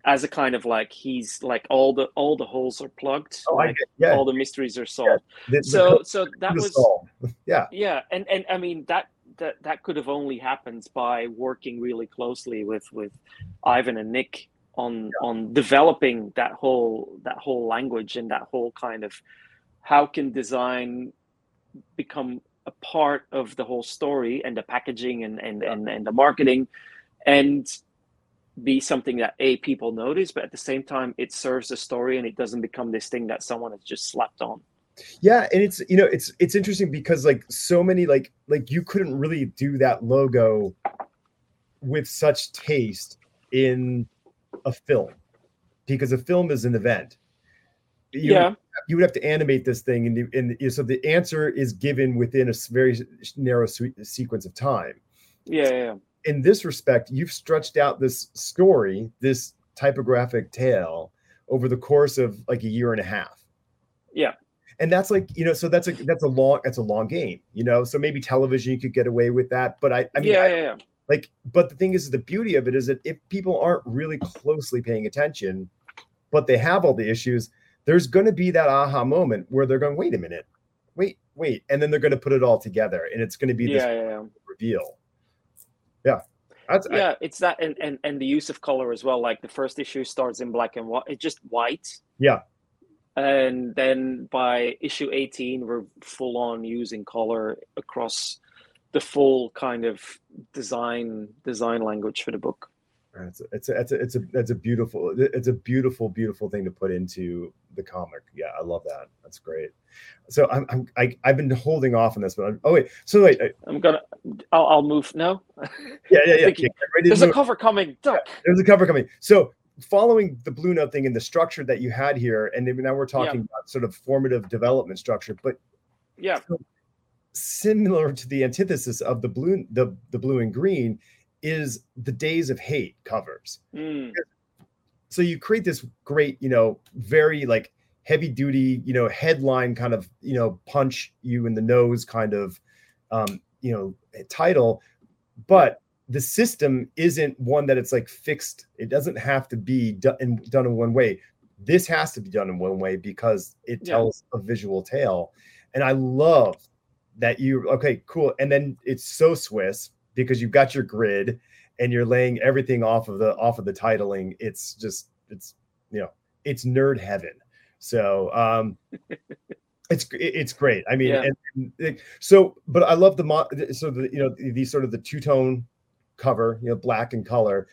as a kind of like he's like all the all the holes are plugged Oh, like yeah. all the mysteries are solved the- the so code so that was solved. <laughs> yeah. yeah and and i mean that that that could have only happened by working really closely with with ivan and nic on on developing that whole that whole language and that whole kind of how can design become a part of the whole story and the packaging and and and, and the marketing and be something that a people notice but at the same time it serves the story and it doesn't become this thing that someone has just slapped on Yeah, and it's you know it's it's interesting because like so many like like you couldn't really do that logo with such taste in a film because a film is an event. You, yeah you would have to animate this thing, and, you- and you- so the answer is given within a very narrow se- sequence of time. yeah yeah, yeah. In this respect, you've stretched out this story, this typographic tale, over the course of like a year and a half. Yeah. and that's like you know, so that's a that's a long that's a long game, you know. So maybe television you could get away with that, but I I mean yeah, I- yeah, yeah. like but the thing is the beauty of it is that if people aren't really closely paying attention but they have all the issues there's going to be that aha moment where they're going wait a minute wait wait and then they're going to put it all together and it's going to be this yeah, yeah, yeah. reveal yeah. That's I- yeah it's that and, and and the use of color as well like the first issue starts in black and white it's just white. Yeah. and then by issue 18 we're full on using color across the full kind of design design language for the book it's a, it's a, it's a, it's a, it's a beautiful, it's a beautiful, beautiful thing to put into the comic. Yeah. I love that. That's great. So I'm, I'm I, I've been holding off on this, but I'm, oh wait, so wait, uh, i'm gonna i'll, I'll move no yeah, yeah, yeah. <laughs> Thank you. yeah, get there's a move. cover coming duck There's a cover coming. So following the Blue Note thing and the structure that you had here, and now we're talking about sort of formative development structure, but yeah similar to the antithesis of the blue, the the blue in green, is the Days of Hate covers. Mm, So you create this great, you know, very like heavy duty, you know, headline kind of, you know, punch you in the nose kind of, um, you know, title, but the system isn't one that it's like fixed. It doesn't have to be done in, done in one way. This has to be done in one way because it Yeah. tells a visual tale. And I love that you okay, cool. And then it's so Swiss because you've got your grid and you're laying everything off of the off of the titling. It's just it's you know it's nerd heaven. So um <laughs> it's it's great. I mean, Yeah. and, and so but I love the mo- so the you know the sort of the two tone cover, you know, black and color.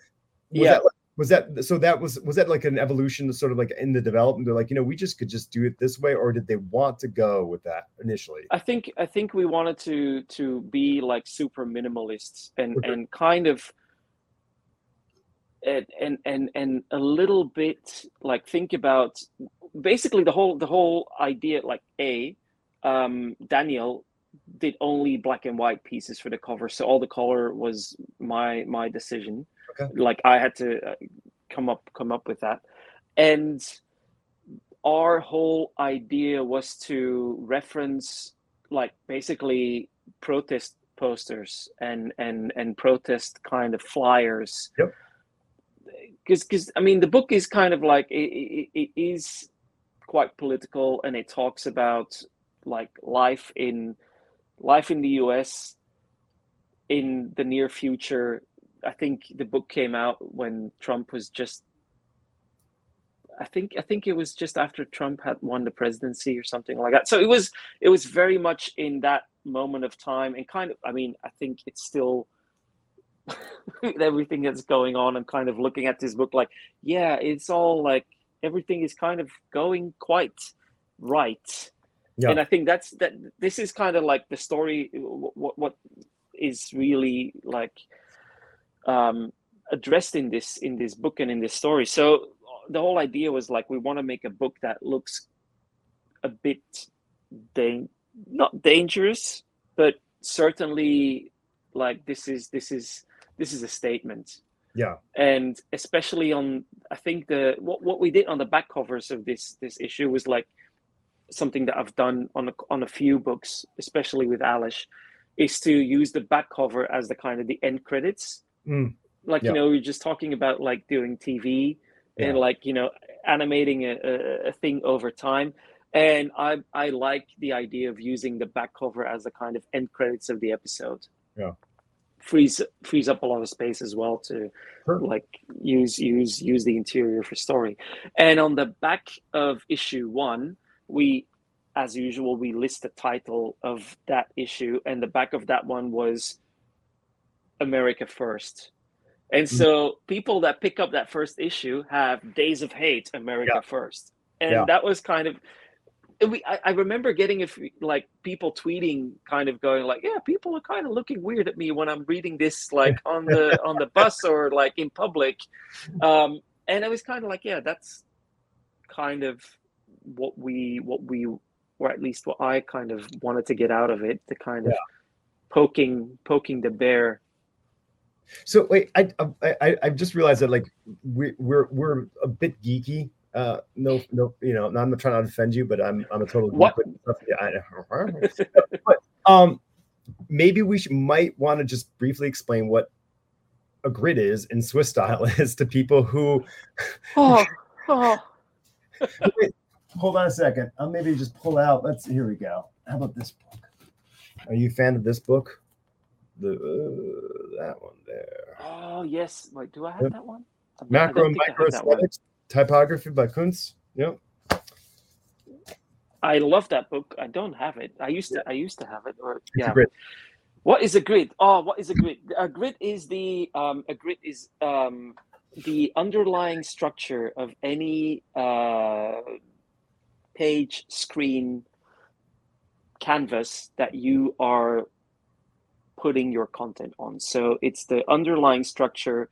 Was Yeah. that like- was that so that was was that like an evolution sort of like in the development? They're like you know we just could just do it this way or did they want to go with that initially? I think I think we wanted to to be like super minimalists and Okay. and kind of and and and and a little bit like think about basically the whole the whole idea like a um Danijel did only black and white pieces for the cover so all the color was my my decision Okay. like I had to uh, come up come up with that and our whole idea was to reference like basically protest posters and and and protest kind of flyers Yep. because because I mean the book is kind of like it, it, it is quite political and it talks about like life in life in the US in the near future. I think the book came out when Trump was just I think I think it was just after Trump had won the presidency or something like that. So it was it was very much in that moment of time and kind of I mean I think it's still <laughs> everything that's going on and kind of looking at this book like yeah it's all like everything is kind of going quite right yeah. and i think that's that this is kind of like the story what what is really like um addressed in this in this book and in this story. So the whole idea was like we want to make a book that looks a bit da- not dangerous but certainly like this is this is this is a statement. Yeah. And especially on i think the what, what we did on the back covers of this this issue was like something that i've done on a, on a few books especially with Ales is to use the back cover as the kind of the end credits mm. like yeah. you know we're just talking about like doing tv yeah. and like you know animating a, a, a thing over time and i i like the idea of using the back cover as a kind of end credits of the episode yeah frees frees up a lot of space as well to sure. like use use use the interior for story and on the back of issue one we as usual we list the title of that issue and the back of that one was america first and mm-hmm. so people that pick up that first issue have days of hate america yeah. first and yeah. that was kind of we I, I, remember getting if like people tweeting kind of going like yeah people are kind of looking weird at me when i'm reading this like <laughs> on the on the bus or like in public um and i was kind of like yeah that's kind of what we what we or at least what i kind of wanted to get out of it the kind of poking poking the bear so wait I, I i just realized that like we, we're we're a bit geeky uh, no, no, you know, I'm not trying to offend you, but I'm I'm a total what? Yeah, I, <laughs> but um, maybe we should, might want to just briefly explain what a grid is in Swiss style <laughs> is to people who. oh, <laughs> oh. Wait, hold on a second. I'll maybe just pull out. Let's. Here we go. How about this book? Are you a fan of this book? The uh, that one there. Oh yes. Wait, do I have yep. that one? Macro and micro aesthetics Typography by Kunz. Yep. I love that book. I don't have it. I used to. I used to have it. Or yeah. What is a grid? Oh, what is a grid? A grid is the um, a grid is um, the underlying structure of any uh, page, screen, canvas that you are putting your content on. So it's the underlying structure.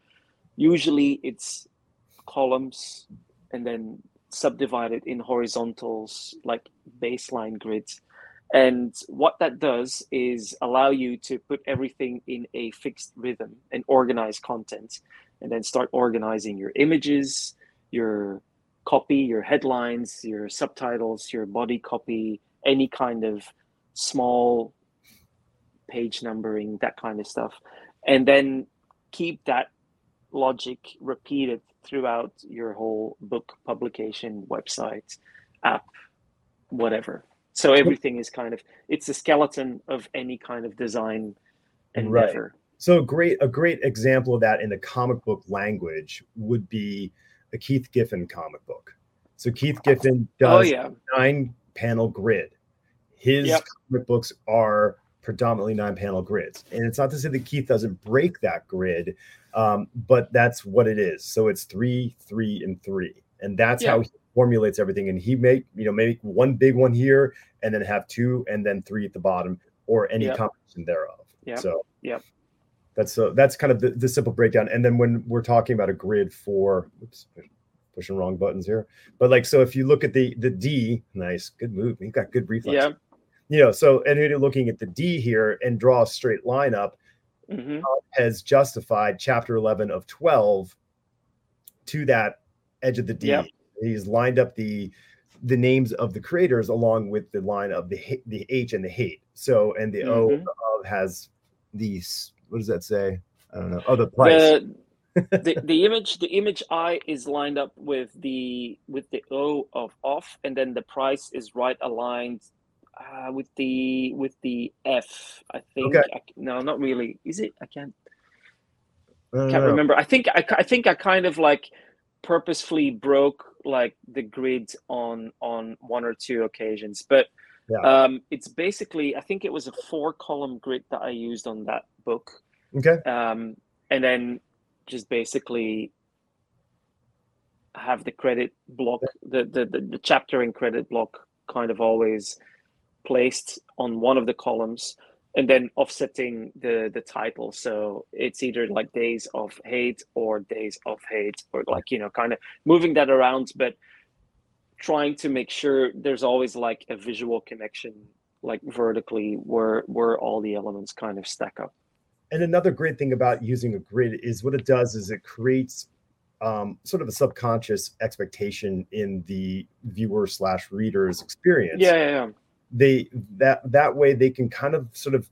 Usually, it's columns and then subdivided in horizontals like baseline grids. And what that does is allow you to put everything in a fixed rhythm and organize content, and then start organizing your images, your copy, your headlines, your subtitles, your body copy, any kind of small page numbering, that kind of stuff. And then keep that logic repeated throughout your whole book publication website app whatever so everything is kind of it's a skeleton of any kind of design endeavor right. so a great a great example of that in the comic book language would be a keith giffen comic book so keith giffen oh, does oh, yeah. nine panel grid his yep. comic books are predominantly nine panel grids and it's not to say that keith doesn't break that grid um, but that's what it is. So it's three, three, and three, and that's yeah. how he formulates everything. And he make you know make one big one here, and then have two, and then three at the bottom, or any yep. combination thereof. Yeah. So yeah, that's so that's kind of the, the simple breakdown. And then when we're talking about a grid for, oops, pushing wrong buttons here, but like so, if you look at the the D, nice, good move. You got good reflex. Yeah. You know, so and you're looking at the D here and draw a straight line up mm-hmm. has justified chapter 11 of 12 to that edge of the D. Yep. He's lined up the the names of the creators along with the line of the the H and the hate. So and the mm-hmm. O of has these. What does that say? I don't know. Oh, the price. The, <laughs> the the image the image I is lined up with the with the O of off, and then the price is right aligned uh, with the with the F. I think. Okay. I, no, not really. Is it? I can't I can't know. remember. I think I, I think I kind of like purposefully broke like the grid on on one or two occasions, but Yeah. um, it's basically I think it was a four column grid that I used on that book, Okay. um, and then just basically have the credit block, the, the the the chapter and credit block kind of always placed on one of the columns and then offsetting the the title so it's either like days of hate or days of hate or like you know kind of moving that around but trying to make sure there's always like a visual connection like vertically where where all the elements kind of stack up And another great thing about using a grid is what it does is it creates um, sort of a subconscious expectation in the viewer slash reader's experience. yeah yeah, yeah. They that that way they can kind of sort of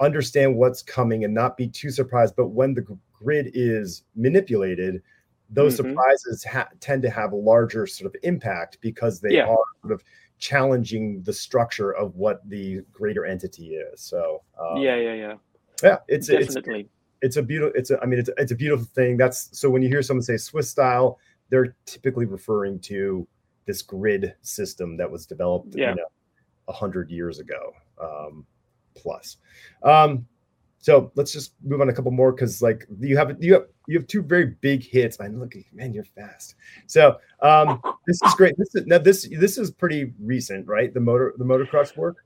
understand what's coming and not be too surprised. But when the grid is manipulated, those Mhm. surprises ha- tend to have a larger sort of impact because they Yeah. are sort of challenging the structure of what the greater entity is. So um, yeah yeah yeah yeah, it's it's it's a beautiful it's a, i mean it's, it's a beautiful thing that's so when you hear someone say swiss style they're typically referring to this grid system that was developed Yeah. you know a hundred years ago um plus um so let's just move on a couple more because like you have you have you have two very big hits i look man you're fast so um this is great this is now this this is pretty recent right the motor the motor crush work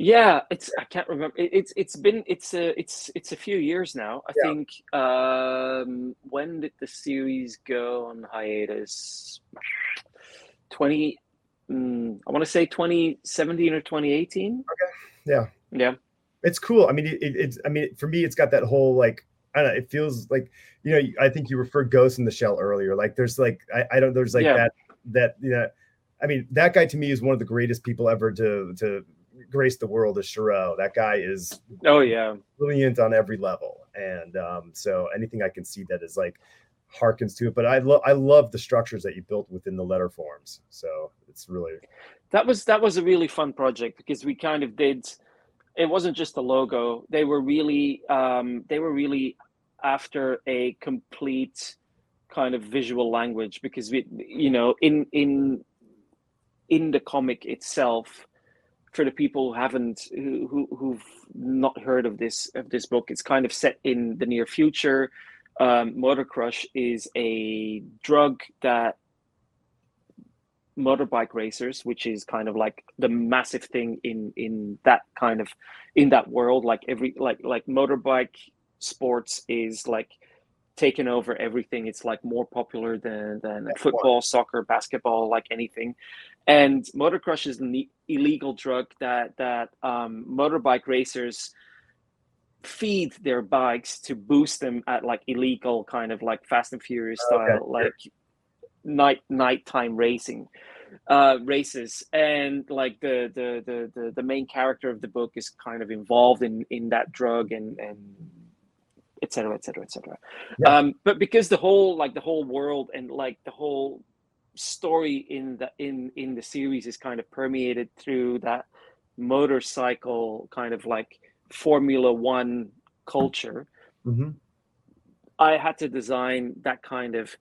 Yeah, it's I can't remember. It, it's it's been it's a it's it's a few years now. I Yeah. think um when did the series go on hiatus? 20 mm, I want to say 2017 or 2018. Okay. Yeah. Yeah. it's cool. I mean, it, it, it's I mean, for me, it's got that whole like I don't know. It feels like you know. I think you referred Ghost in the Shell earlier. Like there's like I, I don't there's like Yeah. that that you know. I mean, that guy to me is one of the greatest people ever to to grace the world. Is Shirow. That guy is Oh yeah. brilliant on every level, and um, so anything I can see that is like harkens to it. But I love I love the structures that you built within the letter forms. So it's really That was that was a really fun project because we kind of did it wasn't just a logo. They were really um they were really after a complete kind of visual language because we you know in in in the comic itself for the people who haven't who, who who've not heard of this of this book it's kind of set in the near future um, motor crush is a drug that motorbike racers which is kind of like the massive thing in in that kind of in that world like every like like motorbike sports is like taken over everything it's like more popular than than F1. football soccer basketball like anything and motor crush is an illegal drug that that um, motorbike racers feed their bikes to boost them at like illegal kind of like fast and furious style sure. like night nighttime racing uh races and like the, the the the the main character of the book is kind of involved in in that drug and and etc etc et cetera et cetera Yeah. um but because the whole like the whole world and like the whole story in the in in the series is kind of permeated through that motorcycle kind of like formula one culture Mhm. I had to design that kind of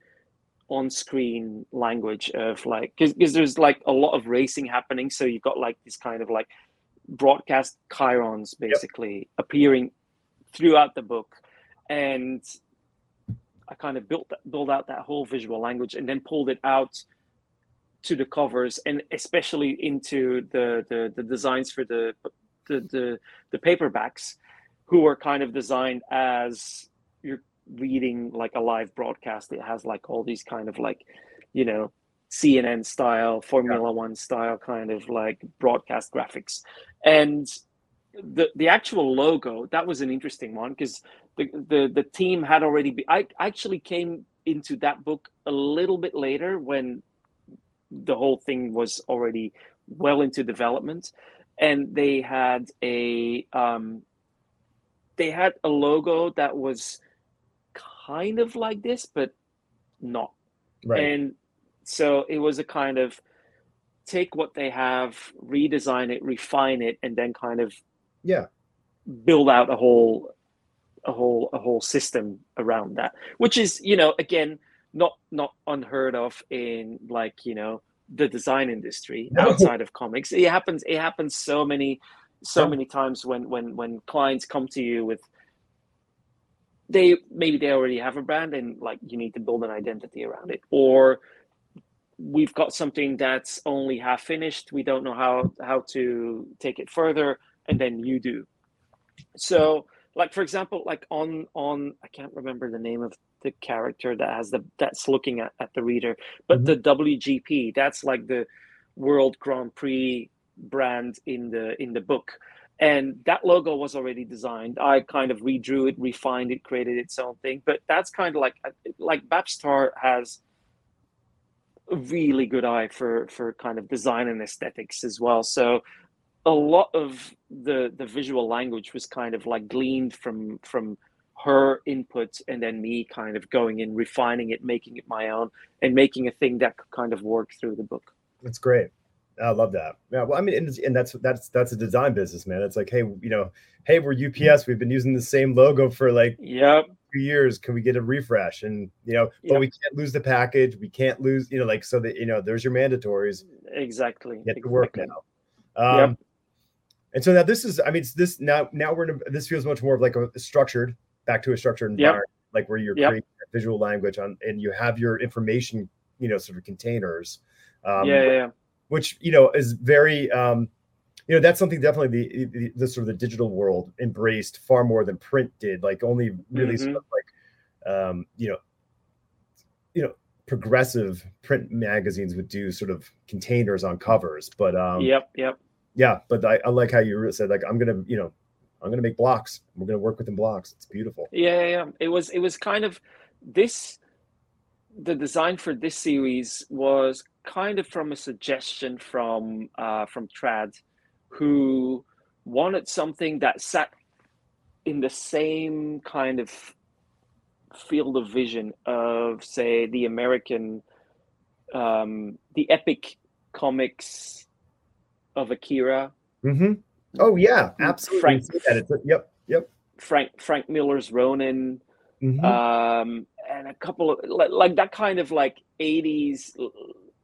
on-screen language of like because there's like a lot of racing happening so you've got like this kind of like broadcast chyrons basically appearing throughout the book and i kind of built that, built out that whole visual language and then pulled it out to the covers and especially into the the, the designs for the, the the the paperbacks who were kind of designed as you're reading like a live broadcast. It has like all these kind of like you know cnn style formula one style kind of like broadcast graphics. And the the actual logo that was an interesting one because the, the the team had already be i actually came into that book a little bit later when the whole thing was already well into development and they had a um they had a logo that was kind of like this, but not. Right. And so it was a kind of take what they have, redesign it, refine it, and then kind of yeah build out a whole a whole a whole system around that which is you know again not not unheard of in like you know the design industry No. outside of comics it happens it happens so many so Yeah. many times when when when clients come to you with they maybe they already have a brand and like you need to build an identity around it or we've got something that's only half finished we don't know how how to take it further and then you do so like for example like on on i can't remember the name of the character that has the that's looking at, at the reader. But Mhm. the wgp that's like the world grand prix brand in the in the book. And that logo was already designed. I kind of redrew it refined it created its own thing. But that's kind of like like Babs Tarr has a really good eye for for kind of design and aesthetics as well. So a lot of the the visual language was kind of like gleaned from from her inputs and then me kind of going in refining it making it my own and making a thing that could kind of work through the book That's great. I love that. Yeah. Well, I mean, and, and that's that's that's a design business, man. It's like, hey, you know, hey, we're UPS. We've been using the same logo for like yep two years. Can we get a refresh? And you know, but Yep. we can't lose the package. We can't lose, you know, like so that you know, there's your mandatories. exactly Get to work exactly. now. Um, Yep. And so now this is, I mean, it's this now. Now we're in a, this feels much more of like a structured, back to a structured Yep. environment, like where you're Yep. creating visual language on, and you have your information, you know, sort of containers. Um, yeah, yeah, yeah. which you know is very um you know that's something definitely the, the the sort of the digital world embraced far more than print did like only really sort Mhm. of like um you know you know progressive print magazines would do sort of containers on covers but um yep, yep. yeah but I, I like how you said like i'm gonna you know i'm gonna make blocks. We're gonna work within blocks. It's beautiful. Yeah, yeah, yeah. It was it was kind of this the design for this series was kind of from a suggestion from uh from Tradd who wanted something that sat in the same kind of field of vision of say the American um the epic comics of Akira. Hmm oh yeah absolutely. Frank- that. It's- yep yep. Frank Frank Miller's Ronin Mhm. um, and a couple of like, like that kind of like 80s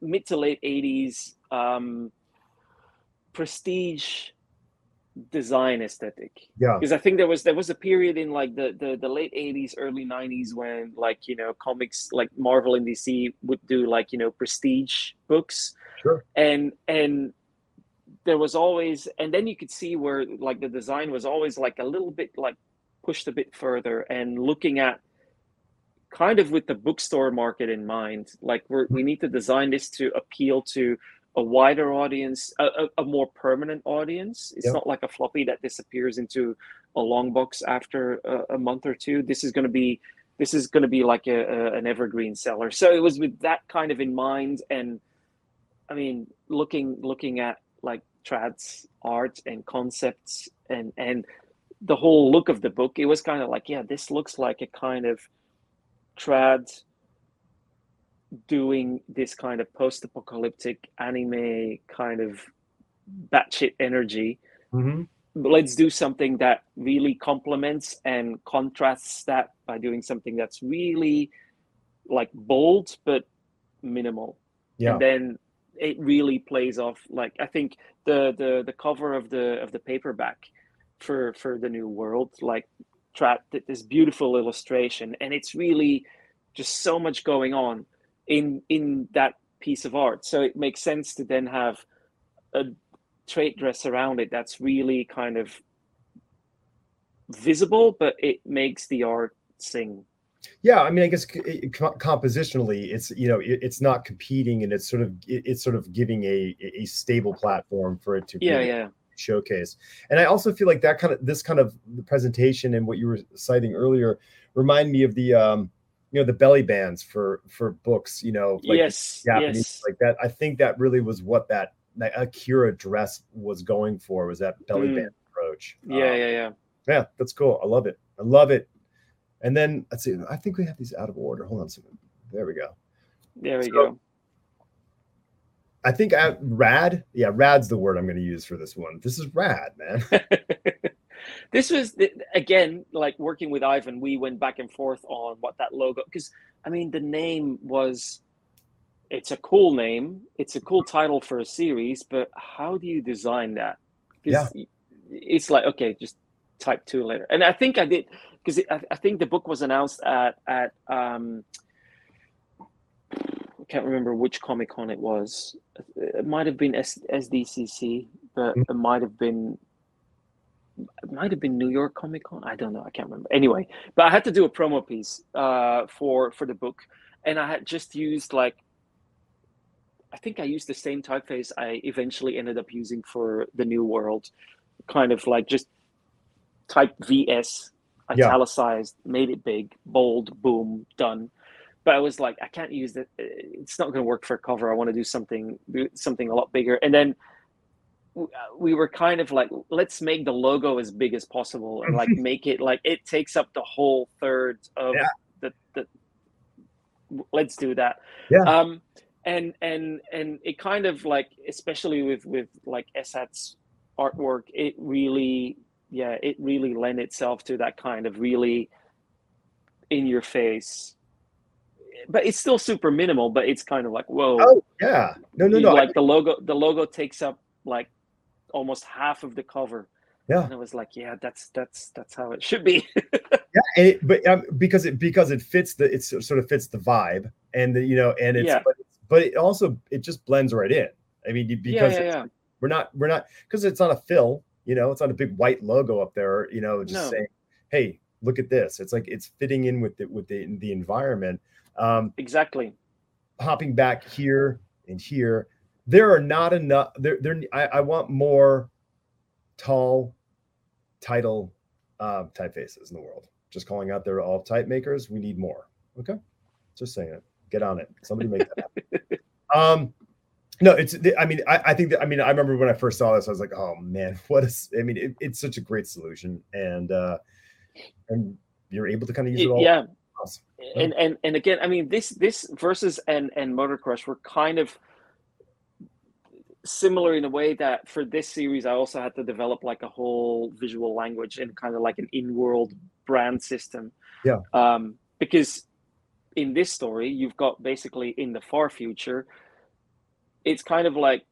mid to late 80s um, prestige design aesthetic. Yeah. Because i think there was there was a period in like the, the the late 80s early 90s when like you know comics like marvel and dc would do like you know prestige books. Sure. And and there was always and then you could see where like the design was always like a little bit like pushed a bit further and looking at kind of with the bookstore market in mind like we're, we need to design this to appeal to a wider audience a, a, a more permanent audience. It's Yeah. not like a floppy that disappears into a long box after a, a month or two. This is going to be this is going to be like a, a, an evergreen seller. So it was with that kind of in mind and i mean looking looking at like tradd's art and concepts and and the whole look of the book it was kind of like yeah this looks like a kind of trad doing this kind of post-apocalyptic anime kind of batshit energy. Hmm let's do something that really complements and contrasts that by doing something that's really like bold but minimal. Yeah. and then it really plays off like i think the the the cover of the of the paperback for for the new world like tradd did this beautiful illustration and it's really just so much going on in in that piece of art. So it makes sense to then have a trade dress around it that's really kind of visible but it makes the art sing Yeah, I mean, I guess it- co- compositionally, it's you know, it's not competing, and it's sort of it's sort of giving a a stable platform for it to yeah yeah showcase. And I also feel like that kind of this kind of the presentation and what you were citing earlier remind me of the um you know the belly bands for for books. You know, like yes Japanese yes like that. I think that really was what that, that Akira dress was going for was that belly Mm. band approach. yeah Um, yeah yeah yeah, that's cool. I love it. I love it. And then let's see. I think we have these out of order. Hold on a second. There we go. There we So- go. I think I, rad. Yeah, rad's the word I'm going to use for this one. This is rad, man. <laughs> this was the- again like working with Ivan. We went back and forth on what that logo because I mean the name was. It's a cool name. It's a cool title for a series, but how do you design that? 'Cause it's like okay, just type two later. And I think I did because I, I think the book was announced at at um, I can't remember which Comic Con it was. It might have been SDCC, but it might have been it might have been New York Comic Con. I don't know. I can't remember. Anyway, but I had to do a promo piece uh, for for the book, and I had just used like I think I used the same typeface I eventually ended up using for the New World, kind of like just type VS, Yeah. italicized, made it big, bold, boom, done. But I was like, I can't use it. It's not going to work for a cover. I want to do something, something a lot bigger. And then uh, we were kind of like, let's make the logo as big as possible and like <laughs> make it like it takes up the whole third of Yeah. the, the. Let's do that. Yeah. Um, and and and it kind of like, especially with with like Esad's artwork, it really, yeah, it really lent itself to that kind of really in your face. But it's still super minimal. But it's kind of like, whoa, Oh yeah. No, no, you- no. I- like the logo the logo takes up like almost half of the cover Yeah. and it was like yeah that's that's that's how it should be <laughs> yeah, and it, but um, because it because it fits the it sort of fits the vibe, and the, you know, and it's Yeah. but, but it also it just blends right in. I mean, because yeah yeah we're not we're not because it's not a fill, you know, it's not a big white logo up there, you know, just No. saying, hey, look at this. It's like it's fitting in with the with the the environment. Um, exactly hopping back here and here, there are not enough. There, there. I, I want more tall title uh, typefaces in the world. Just calling out there all type makers. We need more. Okay, just saying it. Get on it. Somebody make that happen. <laughs> um, no, it's. I mean, I, I think that. I mean, I remember when I first saw this, I was like, oh man, <laughs> what is? I mean, it, it's such a great solution, and uh, and you're able to kind of use it, all. yeah Awesome. and and and again i mean this this versus and and motor crush were kind of similar in a way that for this series i also had to develop like a whole visual language and kind of like an in-world brand system Yeah. um because in this story you've got basically in the far future it's kind of like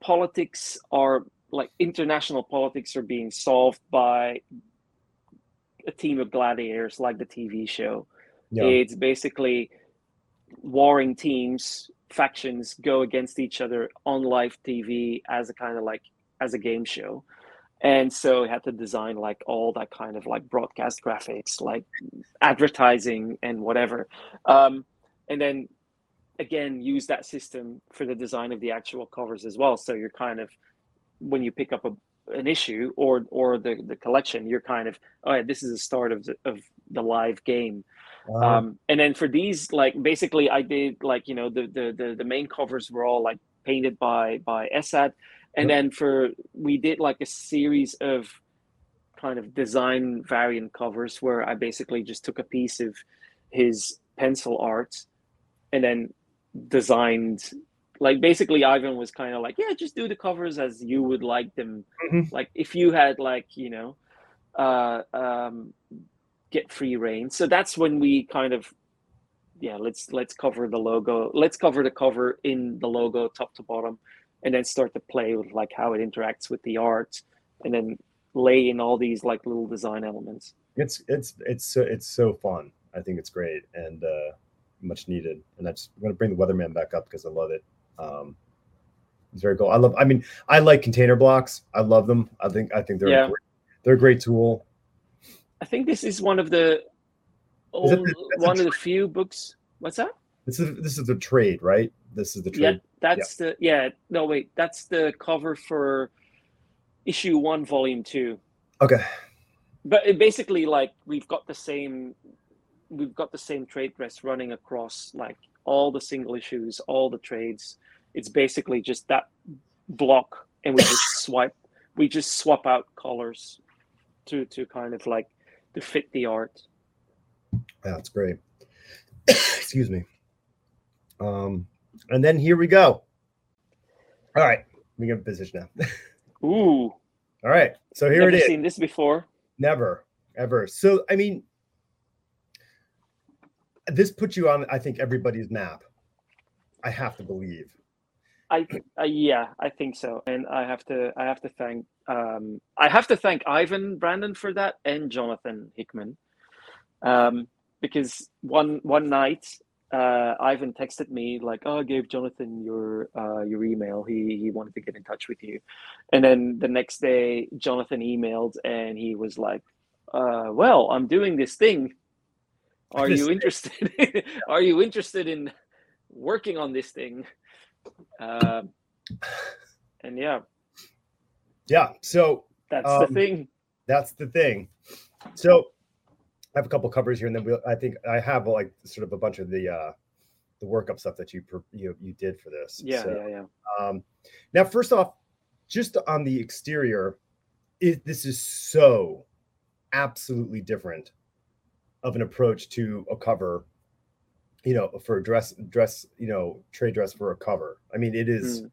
politics are like international politics are being solved by a team of gladiators like the tv show Yeah. it's basically warring teams, factions go against each other on live TV as a kind of like as a game show. And so we had to design like all that kind of like broadcast graphics, like advertising and whatever. Um, and then again, use that system for the design of the actual covers as well. So you're kind of when you pick up a, an issue or or the, the collection, you're kind of oh yeah, this is the start of the, of the live game. Um, um, and then for these like basically i did like you know the, the the the main covers were all like painted by by esad. And then for we did like a series of kind of design variant covers where i basically just took a piece of his pencil art and then designed like basically ivan was kind of like yeah just do the covers as you would like them Mhm. like if you had like you know uh um get free reign so that's when we kind of yeah let's let's cover the logo let's cover the cover in the logo top to bottom and then start to play with like how it interacts with the art and then lay in all these like little design elements it's it's it's so it's so fun. I think it's great and uh, much needed. And I just, I'm going to bring the weatherman back up because I love it. Um, it's very cool. I love. I mean, I like container blocks. I love them. I think I think they're Yeah. a great, they're a great tool. i think this is one of the it old, that's a one of the few books what's that This is this is the trade, right? This is the trade. yeah that's the yeah no wait that's the cover for issue one volume two Okay. but it basically like we've got the same we've got the same trade dress running across like all the single issues all the trades it's basically just that block and we just <laughs> swipe we just swap out colors to to kind of like to fit the art. That's great. <coughs> Excuse me. Um, and then here we go. All right, we get a position now. Ooh. <laughs> All right, so here Never it is. seen this before. Never, ever. So I mean, this puts you on, I think, everybody's map. I have to believe. I uh, yeah, I think so, and I have to I have to thank um, I have to thank Ivan Brandon for that and Jonathan Hickman, um, because one one night uh, Ivan texted me like, "Oh, I gave Jonathan your uh, your email. He he wanted to get in touch with you," and then the next day Jonathan emailed and he was like, uh, "Well, I'm doing this thing. Are you <laughs> interested? Are you interested in working on this thing?" Um, and yeah, Yeah. So that's Um, the thing. that's the thing. So I have a couple covers here, and then we'll, I think I have like sort of a bunch of the uh the workup stuff that you you you did for this. Yeah, So, yeah, yeah. Um, now, first off, just on the exterior, it, this is so absolutely different of an approach to a cover. You know, for a dress, dress, you know, trade dress for a cover. I mean, it is. Mm.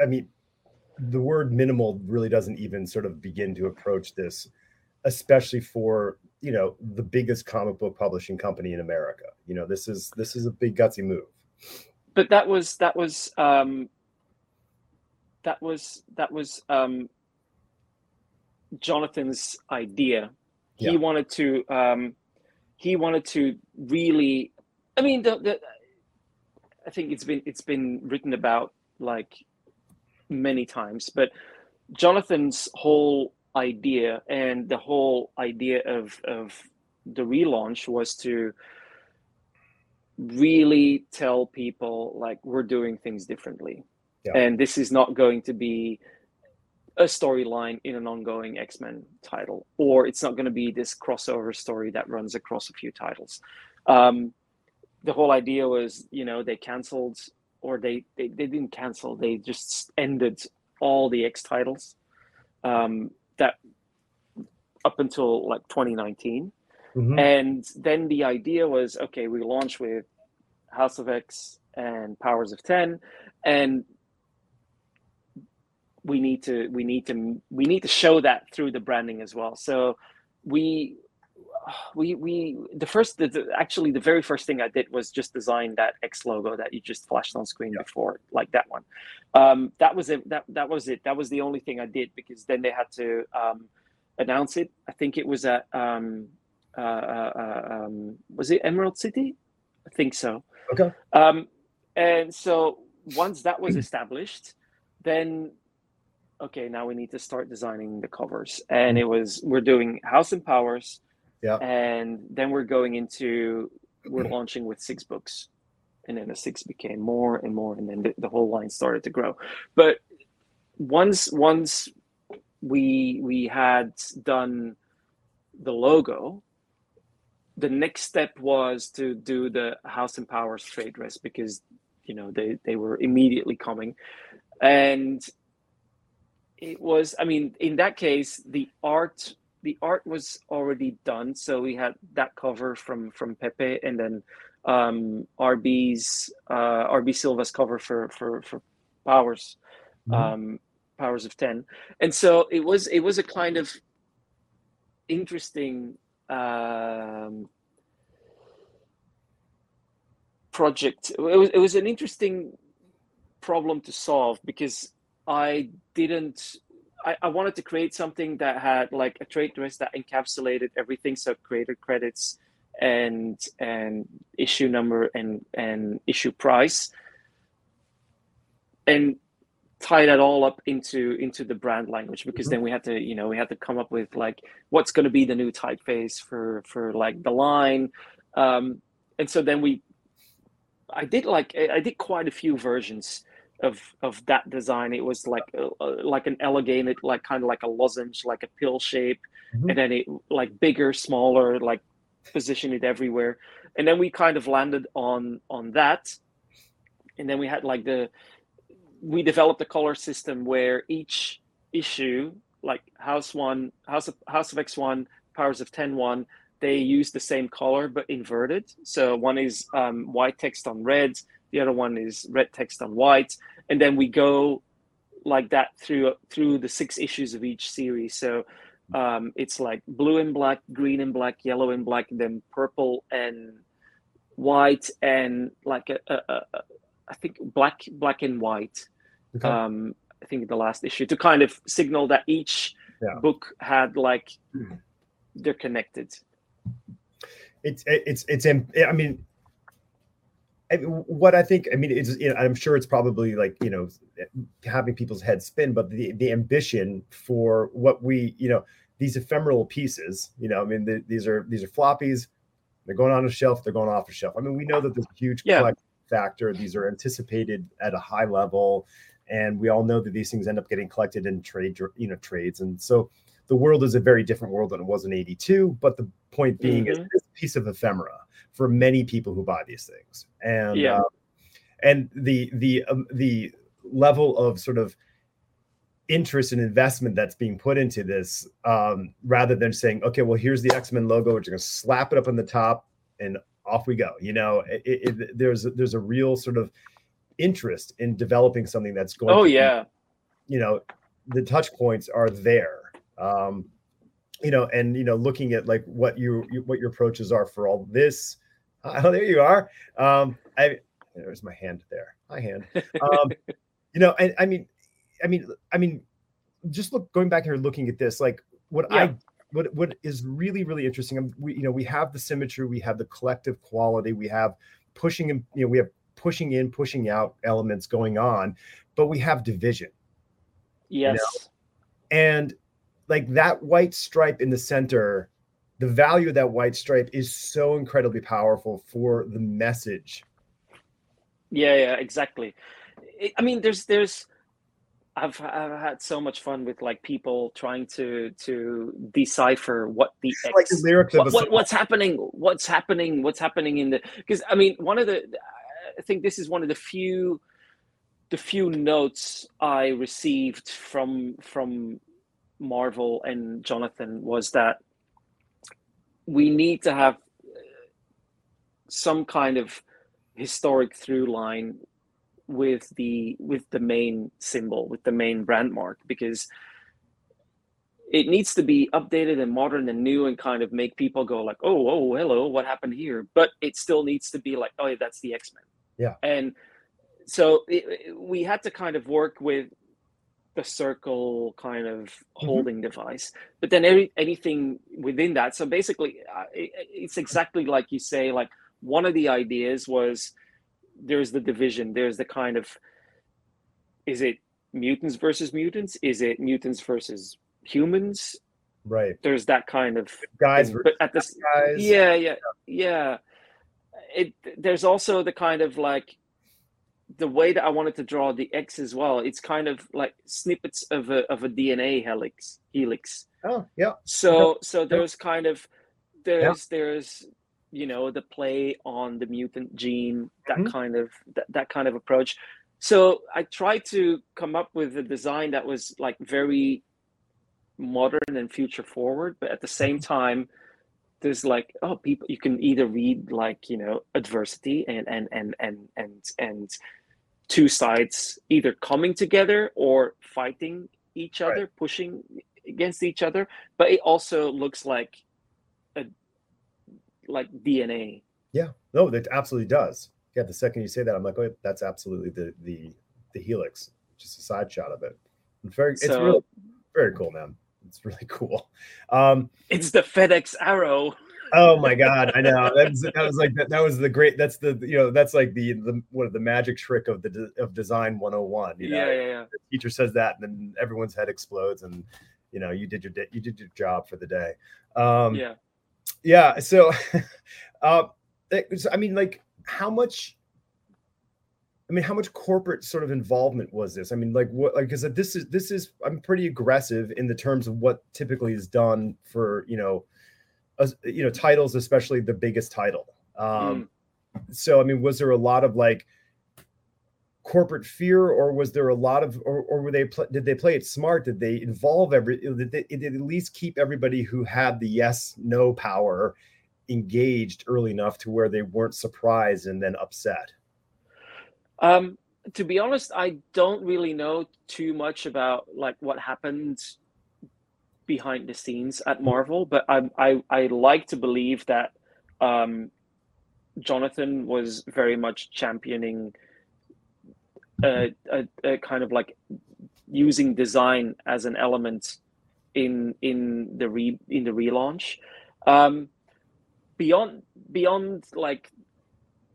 I mean, the word minimal really doesn't even sort of begin to approach this, especially for you know the biggest comic book publishing company in America. You know, this is this is a big gutsy move. But that was that was um, that was that was um, Jonathan's idea. He Yeah. wanted to um, he wanted to really. I mean, the, the I think it's been it's been written about like many times, but Jonathan's whole idea and the whole idea of of the relaunch was to really tell people like we're doing things differently Yeah. and this is not going to be a storyline in an ongoing x-men title or it's not going to be this crossover story that runs across a few titles um, the whole idea was you know they canceled or they, they they didn't cancel they just ended all the x titles um, that up until like 2019 Mhm. and then the idea was okay we launch with house of x and powers of 10 and we need to we need to we need to show that through the branding as well so we we we the first the, the- actually the very first thing i did was just design that x logo that you just flashed on screen before like that one um that was it that that was it that was the only thing i did because then they had to um announce it i think it was at um uh, uh, uh, um, was it Emerald City? I think so. Okay. Um, and so once that was established, then okay, now we need to start designing the covers. And mm-hmm. it was we're doing House and Powers, Yeah. and then we're going into we're mm-hmm. launching with six books, and then the six became more and more, and then the, the whole line started to grow. But once once we we had done the logo the next step was to do the house and powers trade dress because you know they they were immediately coming and it was i mean in that case the art the art was already done so we had that cover from from pepe and then um rb's uh rb silva's cover for for for powers Mhm. um powers of 10 and so it was it was a kind of interesting um, project. It was, it was an interesting problem to solve because I didn't. I, I wanted to create something that had like a trade dress that encapsulated everything, so creator credits and and issue number and and issue price, and tie that all up into into the brand language because then we had to you know we had to come up with like what's going to be the new typeface for for like the line um and so then we i did like i did quite a few versions of of that design it was like a, a- like an elongated like kind of like a lozenge like a pill shape Mhm. and then it like bigger smaller like position it everywhere and then we kind of landed on on that and then we had like the we developed a color system where each issue like house one house of house of x1 Powers of Ten one, they use the same color but inverted. So one is um, white text on red, the other one is red text on white, and then we go like that through through the six issues of each series. So um, it's like blue and black, green and black, yellow and black, and then purple and white, and like a, a, a, a I think black, black and white. Okay. Um, I think the last issue to kind of signal that each yeah. book had like mm-hmm. they're connected. It's it's it's I mean what I think, I mean, it's, you know, I'm sure it's probably like, you know, having people's heads spin, but the, the ambition for what we, you know, these ephemeral pieces, you know, I mean, the, these are, these are floppies, they're going on a shelf, they're going off a shelf. I mean, we know that there's a huge yeah. factor. These are anticipated at a high level. And we all know that these things end up getting collected in trade, you know, trades. And so the world is a very different world than it was in 82. But the point being mm-hmm. is piece of ephemera for many people who buy these things. And yeah. Uh, and the the um, the level of sort of interest and investment that's being put into this um, rather than saying okay well here's the x-men logo we're just going to slap it up on the top and off we go you know? It, it, there's there's a real sort of interest in developing something that's going oh yeah. you know the touch points are there. Um, you know and you know looking at like what you what your approaches are for all this. Oh there you are. Um i there's my hand there. Hi hand. Um <laughs> you know I, I mean i mean i mean just look going back here looking at this like what yeah. i what what is really really interesting um, we you know we have the symmetry we have the collective quality we have pushing and you know we have pushing in pushing out elements going on but we have division. Yes you know? and like that white stripe in the center the value of that white stripe is so incredibly powerful for the message. Yeah yeah exactly. I mean there's there's I've I've had so much fun with like people trying to to decipher what the like the lyrics what, what, what's happening what's happening what's happening in the because I mean one of the I think this is one of the few the few notes I received from from Marvel and Jonathan was that we need to have uh, some kind of historic through line with the with the main symbol with the main brand mark because it needs to be updated and modern and new and kind of make people go like oh oh hello what happened here? But it still needs to be like oh yeah, that's the x-men. Yeah. And so it, we had to kind of work with the circle kind of mm-hmm. holding mm-hmm. device but then every, anything within that so basically uh, it, it's exactly like you say like one of the ideas was there's the division there's the kind of is it mutants versus mutants is it mutants versus humans right there's that kind of guys thing. but at this guys. yeah yeah yeah it there's also the kind of like the way that I wanted to draw the X as well, it's kind of like snippets of a of a DNA helix helix. Oh yeah. So yeah. so there's kind of there's yeah. there's you know the play on the mutant gene that mm-hmm. kind of that, that kind of approach. So I tried to come up with a design that was like very modern and future forward, but at the same mm-hmm. time there's like oh people you can either read like you know adversity and and and and and and two sides either coming together or fighting each other, right. pushing against each other. But it also looks like a like DNA. Yeah, no, it absolutely does. Yeah, the second you say that, I'm like, oh, that's absolutely the the the helix, just a side shot of it. It's very, it's really very cool, man. It's really <laughs> cool. Um, it's the FedEx arrow. Oh my god, I know that was, that was like that, that was the great. That's the you know that's like the the one of the magic trick of the of design 101. You know, yeah, yeah, yeah. The teacher says that, and then everyone's head explodes, and you know you did your you did your job for the day. Um, yeah, yeah. So, <laughs> uh, I mean, like how much I mean, how much corporate sort of involvement was this? I mean, like what? Like, because this is this is I'm pretty aggressive in the terms of what typically is done for you know you know titles especially the biggest title. Um mm. so i mean was there a lot of like corporate fear or was there a lot of or, or were they pl- did they play it smart? Did they involve every did they, did at least keep everybody who had the yes no power engaged early enough to where they weren't surprised and then upset? Um to be honest i don't really know too much about like what happened behind the scenes at marvel but i i, I like to believe that um jonathan was very much championing a, a, a kind of like using design as an element in in the re in the relaunch. Um beyond beyond like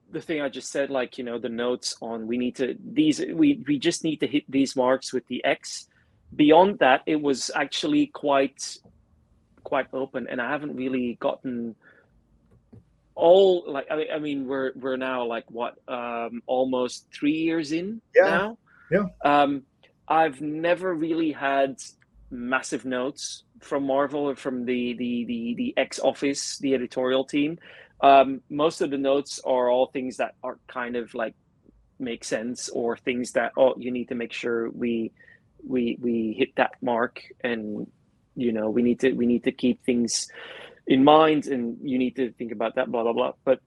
the thing i just said like you know the notes on we need to these we we just need to hit these marks with the x beyond that it was actually quite quite open and i haven't really gotten all like I, I mean we're we're now like what um almost three years in Yeah. now Yeah. um i've never really had massive notes from marvel or from the the the, the x office the editorial team um most of the notes are all things that are kind of like make sense or things that oh you need to make sure we we we hit that mark and you know we need to we need to keep things in mind and you need to think about that blah blah blah but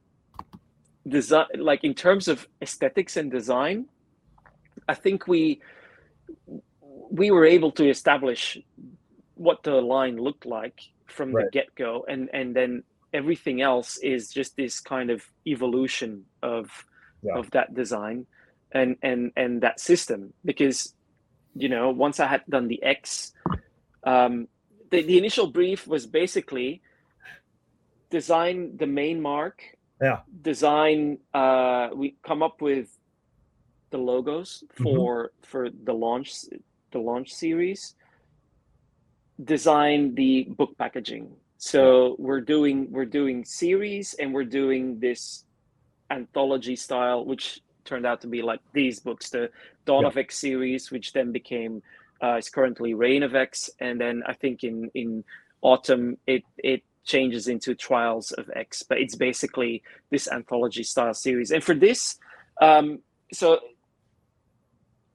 design like in terms of aesthetics and design i think we we were able to establish what the line looked like from Right. the get-go and and then everything else is just this kind of evolution of Yeah. of that design and and and that system because you know once i had done the x um the, the initial brief was basically design the main mark Yeah. design uh we come up with the logos Mm-hmm. for for the launch the launch series design the book packaging so we're doing we're doing series and we're doing this anthology style which turned out to be like these books the dawn Yeah. of x series which then became uh, is currently reign of x and then i think in in autumn it it changes into trials of x but it's basically this anthology style series and for this um so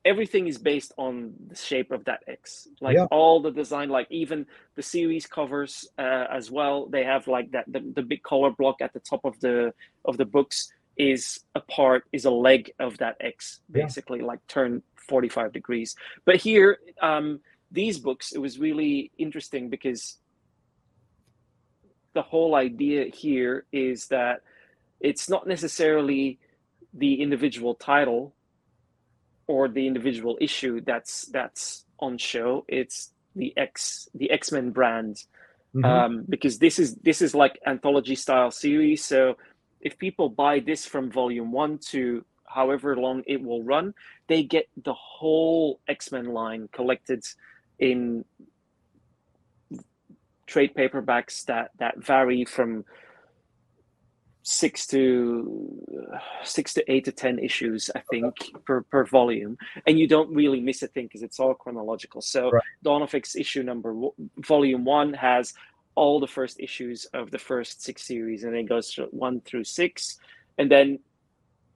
everything is based on the shape of that x like Yeah. all the design like even the series covers uh, as well they have like that the, the big color block at the top of the of the books is a part is a leg of that x Yeah. basically like turn 45 degrees but here um these books it was really interesting because the whole idea here is that it's not necessarily the individual title or the individual issue that's that's on show it's the x the x-men brand Mhm. um, because this is this is like anthology style series. So if people buy this from volume one to however long it will run, they get the whole X Men line collected in trade paperbacks that that vary from six to six to eight to ten issues i think per per volume and you don't really miss a thing because it's all chronological so Right. dawn of x issue number w- volume one has all the first issues of the first six series and it goes one through six. And then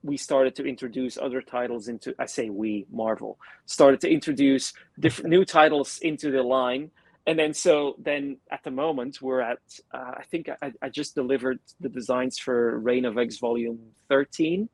we started to introduce other titles into i say we marvel started to introduce different new titles into the line. And then so then at the moment we're at uh, i think I, I just delivered the designs for reign of x volume 13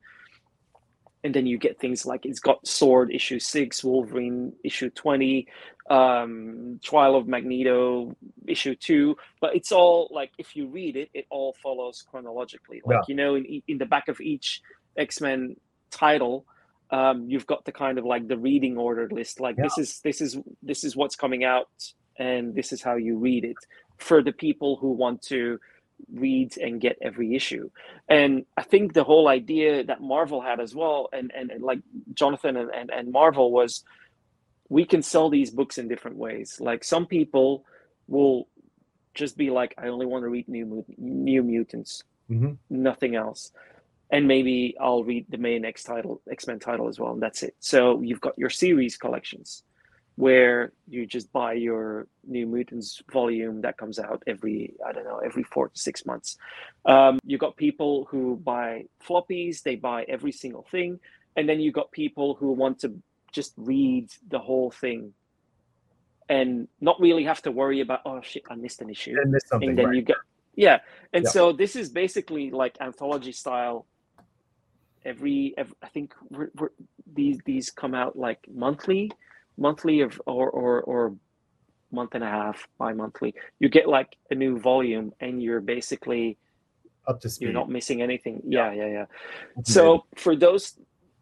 and then you get things like it's got sword issue 6 wolverine issue 20 um trial of magneto issue 2 but it's all like if you read it it all follows chronologically. Like Yeah. you know in, in the back of each x-men title um, you've got the kind of like the reading order list. Like this is this is this is what's coming out and this is how you read it for the people who want to read and get every issue. And i think the whole idea that marvel had as well and and, and like jonathan and, and, and marvel was we can sell these books in different ways. Like some people will just be like i only want to read new new mutants Mhm. nothing else. And maybe i'll read the main x title x-men title as well and that's it. So you've got your series collections where you just buy your new mutants volume that comes out every i don't know every four to six months. Um, you got people who buy floppies they buy every single thing. And then you've got people who want to just read the whole thing and not really have to worry about oh shit i missed an issue. And missed and then right. you get yeah. And Yeah. so this is basically like anthology style. Every, ev i think we're, we're, these these come out like monthly monthly of or or or month and a half bi-monthly. You get like a new volume and you're basically up to speed. you're not missing anything. Yeah. Yeah yeah That's so for those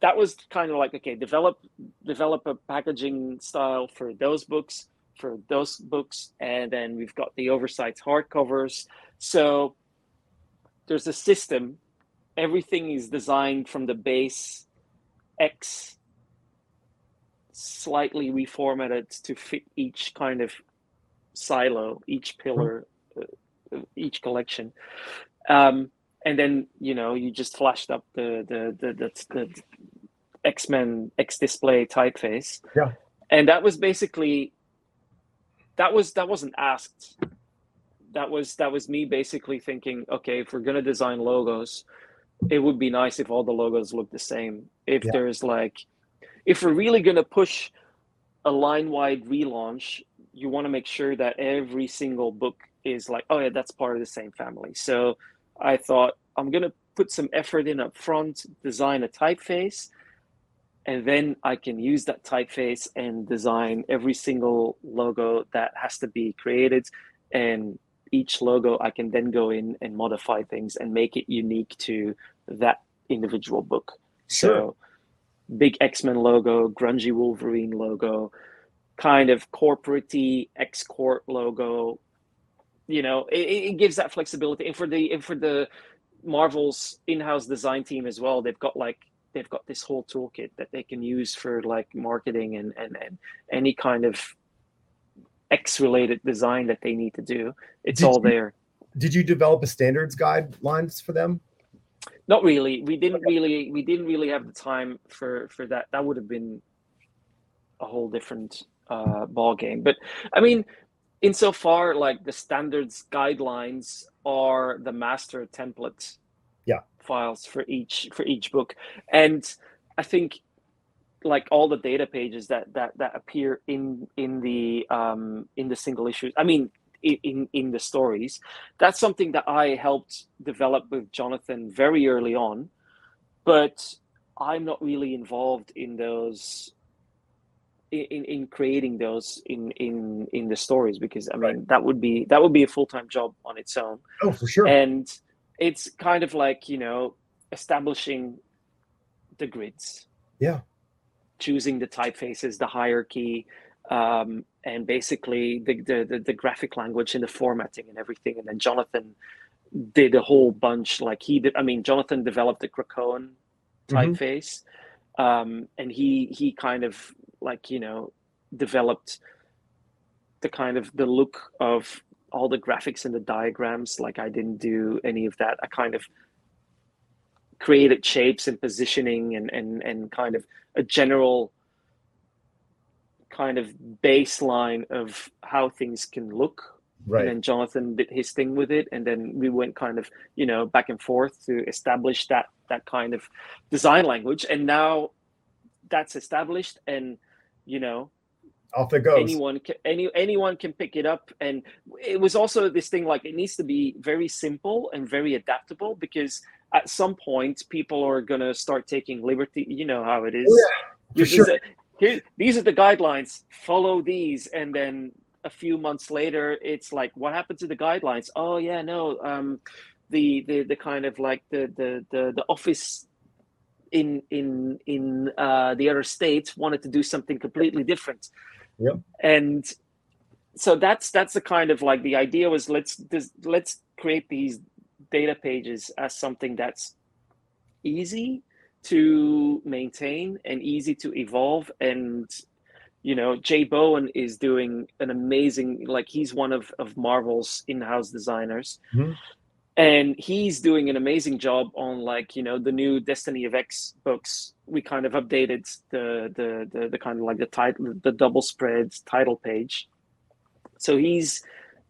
that was kind of like okay develop develop a packaging style for those books for those books and then we've got the oversized hardcovers. So there's a system. Everything is designed from the base x slightly reformatted to fit each kind of silo each pillar uh, each collection. Um, and then you know you just flashed up the the the, the, the x-men x display typeface Yeah. and that was basically that was that wasn't asked that was that was me basically thinking okay if we're going to design logos it would be nice if all the logos look the same if Yeah. there's like if we're really going to push a line wide relaunch you want to make sure that every single book is like oh yeah that's part of the same family so i thought i'm going to put some effort in up front design a typeface and then i can use that typeface and design every single logo that has to be created and each logo i can then go in and modify things and make it unique to that individual book Sure. so big x-men logo grungy wolverine logo kind of corporate X Corp logo. You know, it, it gives that flexibility. And for the and for the Marvel's in-house design team as well, they've got like they've got this whole toolkit that they can use for like marketing and and, and any kind of X related design that they need to do. It's Did all you- there. Did you develop a standards guidelines for them? Not really. We didn't really we didn't really have the time for for that. That would have been a whole different uh ball game. But I mean, insofar like the standards guidelines are the master template Yeah. files for each for each book. And I think like all the data pages that that that appear in in the um in the single issues. I mean in, in the stories that's something that i helped develop with jonathan very early on but i'm not really involved in those in, in creating those in in in the stories because i mean that would be that would be a full-time job on its own Oh, for sure. and it's kind of like you know establishing the grids Yeah. choosing the typefaces the hierarchy um, and basically the, the, the the graphic language and the formatting and everything and then jonathan did a whole bunch like he did i mean jonathan developed the krakoan Mhm. typeface um, and he he kind of like you know developed the kind of the look of all the graphics and the diagrams like i didn't do any of that. I kind of created shapes and positioning and and and kind of a general kind of baseline of how things can look. Right. and then jonathan did his thing with it and then we went kind of you know back and forth to establish that that kind of design language. And now that's established and you know Off it goes. anyone can any anyone can pick it up. And it was also this thing like it needs to be very simple and very adaptable because at some point people are going to start taking liberty. You know how it is. Oh, for sure. here, these are the guidelines. Follow these. And then a few months later it's like what happened to the guidelines? Oh yeah no um the the the kind of like the the the, the office in in in uh the other states wanted to do something completely different Yep. and so that's that's the kind of like the idea was let's this, let's create these data pages as something that's easy to maintain and easy to evolve and you know jay bowen is doing an amazing like he's one of of marvel's in-house designers Mhm. And he's doing an amazing job on like you know the new destiny of x books we kind of updated the the the, the kind of like the title the double spread title page so he's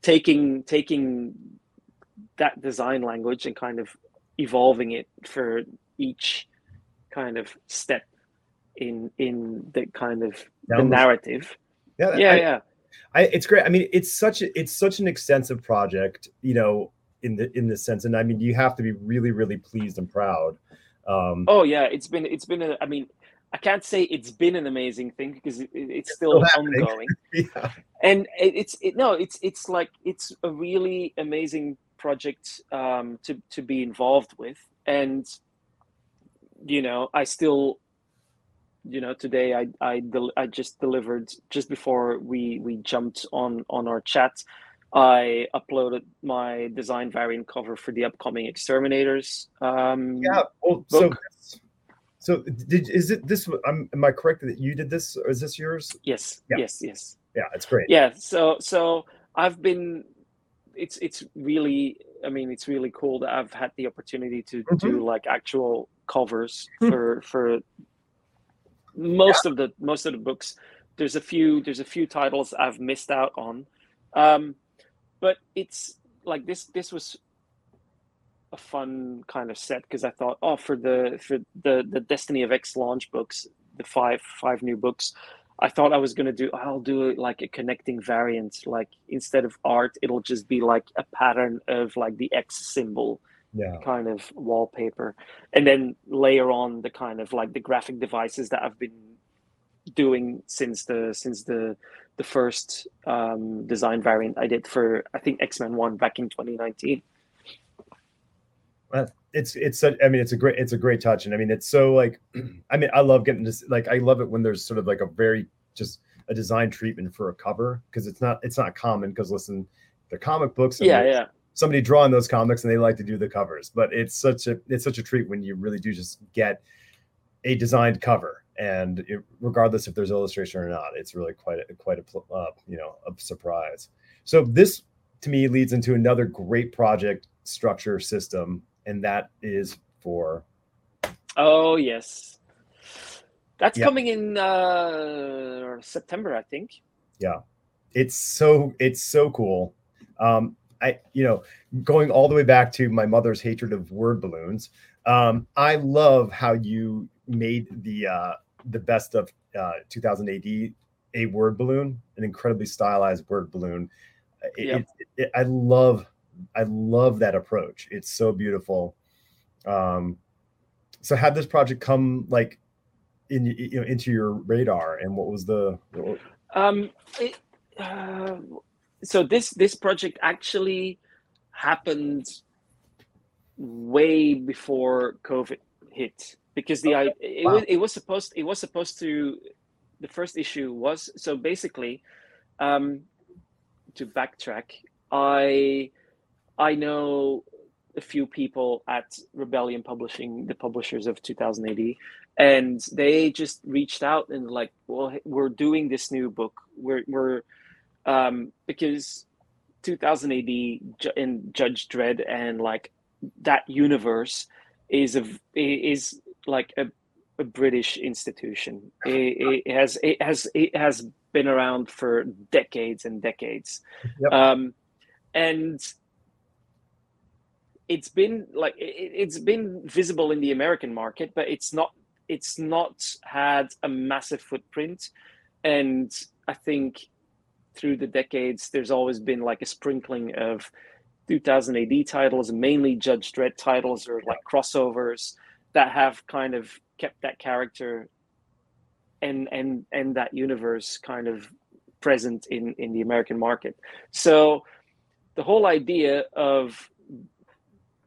taking taking that design language and kind of evolving it for each kind of step in in the kind of the narrative. Yeah, yeah, I, yeah. I, it's great. I mean, it's such a, it's such an extensive project, you know, in the in the sense, and I mean, you have to be really, really pleased and proud. Um, oh yeah, it's been it's been. A, I mean, I can't say it's been an amazing thing because it, it's still, still ongoing. <laughs> yeah. And it, it's it, no, it's it's like it's a really amazing project um, to to be involved with, and you know, I still you know today i i del- i just delivered just before we we jumped on on our chat i uploaded my design variant cover for the upcoming exterminators um yeah well so so did is it this um, am i correct that you did this or is this yours yes yeah. yes yes yeah it's great yeah so so i've been it's it's really i mean it's really cool that i've had the opportunity to mm-hmm. do like actual covers <laughs> mm-hmm. for for most yeah. of the most of the books there's a few there's a few titles i've missed out on um but it's like this this was a fun kind of set because i thought oh for the for the the destiny of x launch books the five five new books i thought i was going to do i'll do like a connecting variant like instead of art it'll just be like a pattern of like the x symbol yeah. kind of wallpaper and then layer on the kind of like the graphic devices that i've been doing since the since the the first um, design variant i did for i think x-men 1 back in 2019 well, it's it's such, i mean it's a great it's a great touch. And i mean it's so like <clears throat> i mean i love getting this like i love it when there's sort of like a very just a design treatment for a cover because it's not it's not common because listen the comic books yeah yeah. somebody drawing those comics and they like to do the covers. But it's such a it's such a treat when you really do just get a designed cover, and it, regardless if there's illustration or not, it's really quite a, quite a uh, you know a surprise. So this to me leads into another great project structure system, and that is for. Oh yes, that's yep. coming in uh, September, I think. Yeah, it's so it's so cool. Um, I, you know, going all the way back to my mother's hatred of word balloons. Um, I love how you made the uh, the best of uh, 2000 AD a word balloon, an incredibly stylized word balloon. It, yep. it, it, I love, I love that approach. It's so beautiful. Um, so, had this project come like in you know into your radar, and what was the? Um, it, uh, so this this project actually happened way before COVID hit because the okay. it, wow. was, it was supposed it was supposed to the first issue was so basically um, to backtrack I I know a few people at Rebellion Publishing, the publishers of 2000 AD, and they just reached out and like, well, we're doing this new book. We're we're um, because 2000 AD in Judge Dredd and like that universe is a is like a, a British institution. It, it, has it has it has been around for decades and decades, yep. um, and it's been like it, it's been visible in the American market, but it's not it's not had a massive footprint, and I think through the decades, there's always been like a sprinkling of 2000 AD titles, mainly Judge Dredd titles or like crossovers that have kind of kept that character and and and that universe kind of present in in the American market. So the whole idea of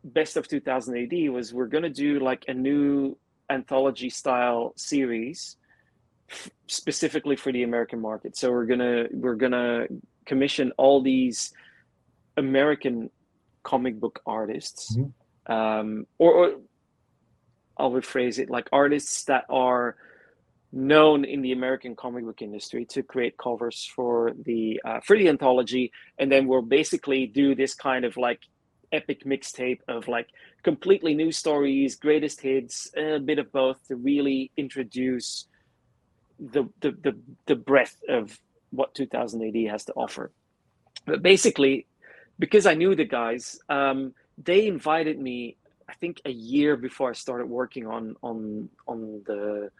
best of 2000 AD was we're going to do like a new anthology style series specifically for the American market. So we're gonna we're gonna commission all these American comic book artists, mm-hmm. um, or, or I'll rephrase it like artists that are known in the American comic book industry to create covers for the uh, for the anthology, and then we'll basically do this kind of like epic mixtape of like completely new stories, greatest hits, a bit of both to really introduce the, the the the breadth of what 2000 AD has to offer. But basically, because I knew the guys, um, they invited me. I think a year before I started working on on on the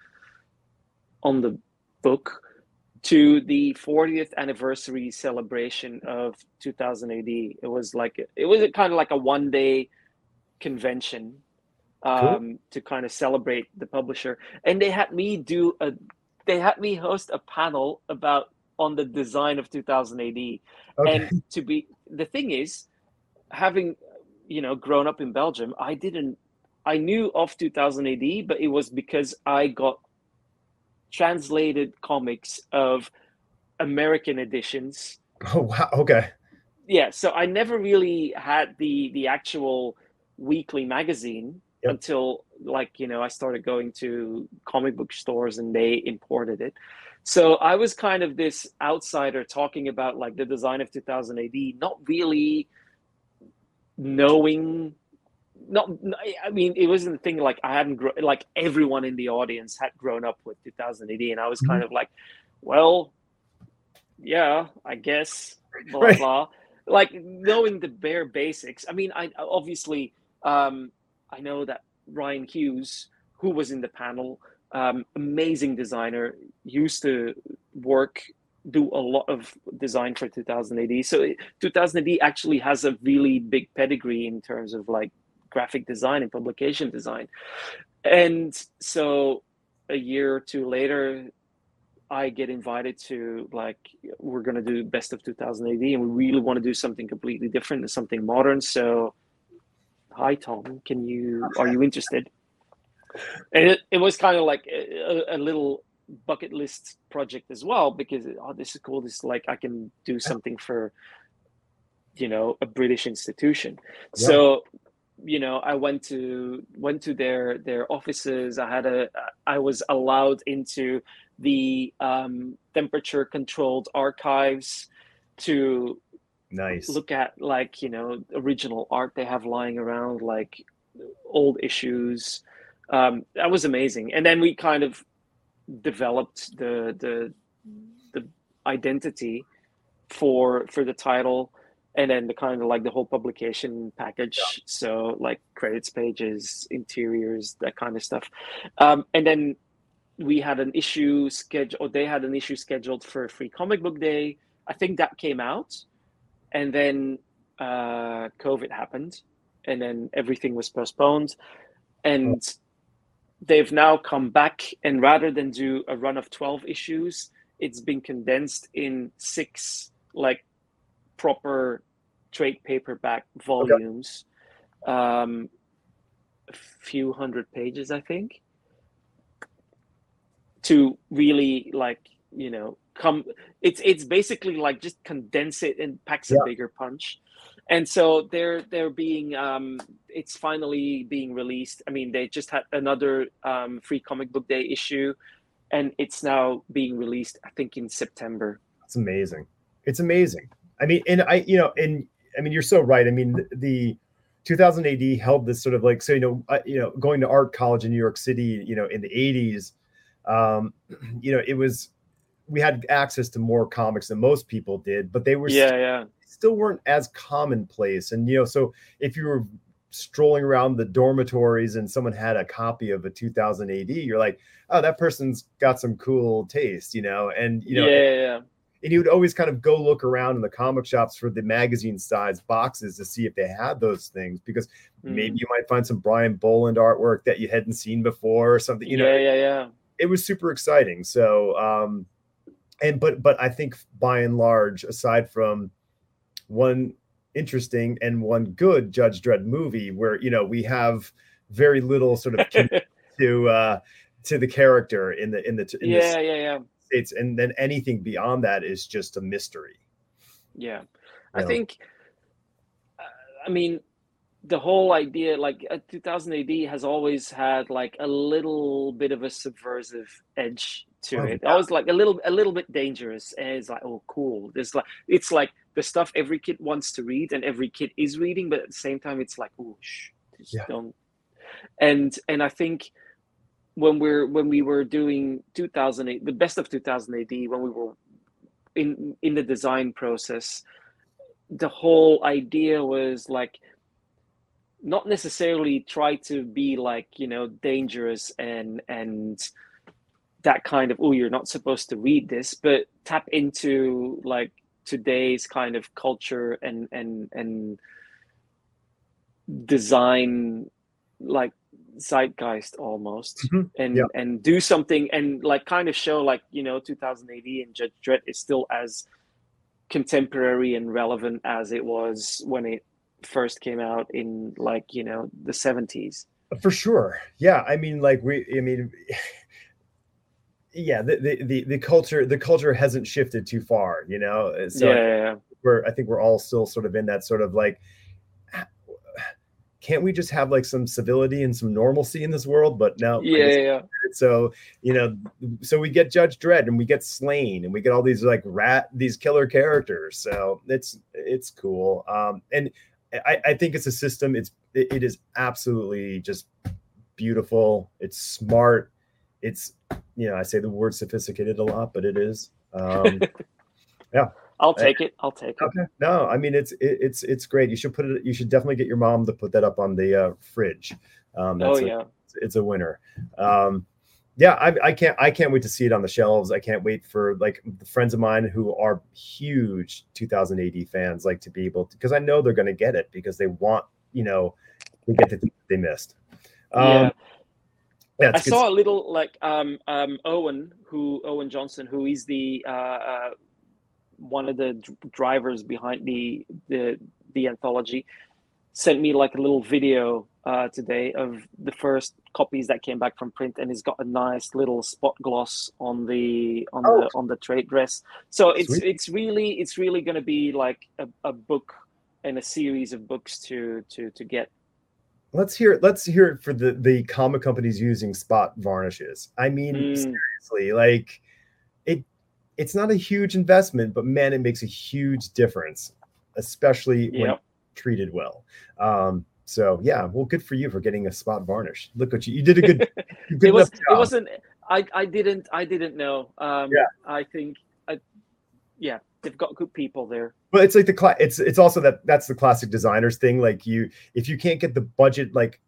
on the book to the 40th anniversary celebration of 2000 AD. It was like it was kind of like a one day convention um, cool. to kind of celebrate the publisher, and they had me do a they had me host a panel about on the design of 2000 AD. Okay. And to be the thing is, having you know grown up in Belgium, I didn't I knew of 2000 AD, but it was because I got translated comics of American editions. <laughs> Oh wow! Okay. Yeah, so I never really had the the actual weekly magazine yep. until like you know I started going to comic book stores and they imported it. So I was kind of this outsider talking about like the design of 2000 AD, not really knowing not i mean it wasn't the thing like i hadn't grown like everyone in the audience had grown up with 2018 and i was kind mm-hmm. of like well yeah i guess <laughs> blah right. blah like knowing the bare basics i mean i obviously um i know that rian hughes who was in the panel um amazing designer used to work do a lot of design for 2000 AD. So 2000 AD actually has a really big pedigree in terms of like graphic design and publication design. And so a year or two later, I get invited to like we're gonna do best of 2000 AD, and we really want to do something completely different and something modern. So, hi Tom, can you are you interested? And it, it was kind of like a, a, little bucket list project as well because oh this is cool. This is like I can do something for you know a British institution. Yeah. So you know i went to went to their their offices i had a i was allowed into the um, temperature controlled archives to nice look at like you know original art they have lying around like old issues um, that was amazing and then we kind of developed the the the identity for for the title and then the kind of like the whole publication package yeah. so like credits pages interiors that kind of stuff um, and then we had an issue scheduled or they had an issue scheduled for free comic book day i think that came out and then uh, covid happened and then everything was postponed and. They've now come back and rather than do a run of 12 issues it's been condensed in six like proper trade paperback volumes, okay. um, a few hundred pages, I think, to really like you know come. It's it's basically like just condense it and packs yeah. a bigger punch. And so they're they're being um, it's finally being released. I mean, they just had another um, free comic book day issue, and it's now being released. I think in September. It's amazing. It's amazing. I mean, and I, you know, and I mean, you're so right. I mean, the, the 2000 AD held this sort of like so you know I, you know going to art college in New York City you know in the 80s um <clears throat> you know it was we had access to more comics than most people did but they were yeah still, yeah still weren't as commonplace and you know so if you were strolling around the dormitories and someone had a copy of a 2000 AD you're like oh that person's got some cool taste you know and you know yeah, yeah and you would always kind of go look around in the comic shops for the magazine size boxes to see if they had those things because mm. maybe you might find some Brian Bolland artwork that you hadn't seen before or something. You know, yeah, yeah, yeah. It was super exciting. So, um, and but but I think by and large, aside from one interesting and one good Judge Dredd movie, where you know we have very little sort of <laughs> to uh, to the character in the in the in yeah, yeah, yeah States, and then anything beyond that is just a mystery. Yeah, I know? think. Uh, I mean, the whole idea, like uh, 2000 AD, has always had like a little bit of a subversive edge to oh, it. Yeah. Always like a little, a little bit dangerous, and it's like, oh, cool. There's like, it's like the stuff every kid wants to read, and every kid is reading, but at the same time, it's like, oh, shh, just yeah. don't. And and I think when we're when we were doing 2008 the best of 2000 AD when we were in in the design process the whole idea was like not necessarily try to be like you know dangerous and and that kind of oh you're not supposed to read this but tap into like today's kind of culture and and and design like zeitgeist almost Mhm. and Yeah. and do something and like kind of show like you know 2000 AD and Judge Dredd is still as contemporary and relevant as it was when it first came out in like you know the 70s For sure. Yeah. I mean, like we I mean yeah, the, the the the culture the culture hasn't shifted too far, you know. Uh, So yeah, yeah, yeah. we're I think we're all still sort of in that sort of like can't we just have like some civility and some normalcy in this world? But no, yeah, yeah, yeah. so you know so we get judge dredd and we get Sláine and we get all these like rat these killer characters so it's it's cool um and i i think it's a system it's it, it is absolutely just beautiful it's smart it's you know i say the word sophisticated a lot but it is um <laughs> yeah, I'll take it. I'll take it. okay no i mean it's it, it's it's great you should put it you should definitely get your mom to put that up on the uh fridge um Oh that's a- yeah. it's a winner. Um, yeah, I, I can't I can't wait to see it on the shelves. I can't wait for like the friends of mine who are huge 2000 AD fans, like to be able to because I know they're going to get it because they want you know to get the thing they missed. Um, yeah. Yeah, I saw a little like um um Owen who Owen Johnson who is the uh, uh one of the d- drivers behind the the the anthology sent me like a little video uh today of the first copies that came back from print and it's got a nice little spot gloss on the on Oh. the on the trade dress so it's it's really it's really going to be like a, a book and a series of books to to to get let's hear it. Let's hear it for the the comic companies using spot varnishes. I mean, Mm. seriously, like it it's not a huge investment, but man, it makes a huge difference, especially when treated well. Um, so yeah, well, good for you for getting a spot varnish. Look what you you did a good, <laughs> good it was enough it job. wasn't i i didn't i didn't know um Yeah. i think I, yeah they've got good people there But it's like the cla- it's it's also that that's the classic designers thing. Like you, if you can't get the budget like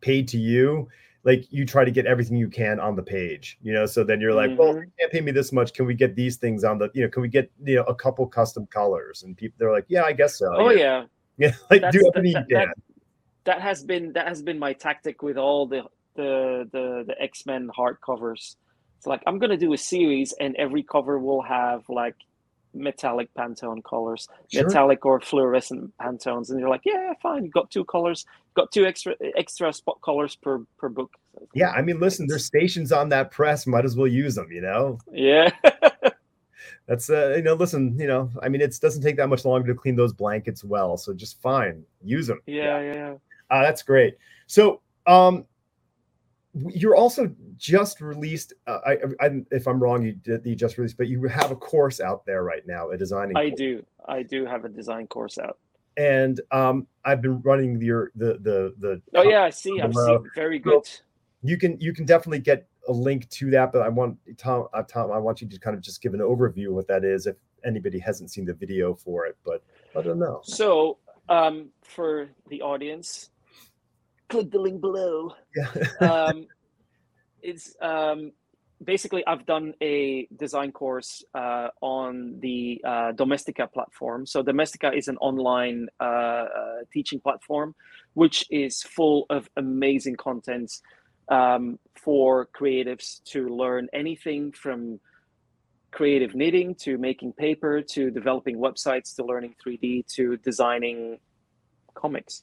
paid to you, like you try to get everything you can on the page. You know, so then you're like, well, if Mhm. you can't pay me this much. Can we get these things on the? You know, can we get you know a couple custom colors? And people they're like, yeah, I guess so. oh yeah yeah, <laughs> like That's do everything you that- that has been that has been my tactic with all the the the, the x-men hardcovers it's like i'm gonna do a series and every cover will have like metallic pantone colors Sure. metallic or fluorescent pantones and you're like yeah fine you got two colors got two extra extra spot colors per per book Yeah, I mean, listen, there's stations on that press. Might as well use them. You know, yeah <laughs> that's uh, you know, listen, you know, I mean, it doesn't take that much longer to clean those blankets well, so just fine, use them. yeah yeah, yeah. Uh, that's great. So, um, you're also just released. Uh, I, I, if I'm wrong, you did you just released, but you have a course out there right now, a designing. I course. do. I do have a design course out. And um, I've been running your the the the. Oh yeah, I see. I've seen. Very good. You can you can definitely get a link to that, but I want Tom uh, Tom I want you to kind of just give an overview of what that is if anybody hasn't seen the video for it, but I don't know. So, um, for the audience, click the link below. Yeah. <laughs> Um, it's um, basically I've done a design course uh, on the uh, Domestika platform. So Domestika is an online uh, uh, teaching platform, which is full of amazing content um, for creatives to learn anything from creative knitting to making paper to developing websites to learning 3D to designing comics.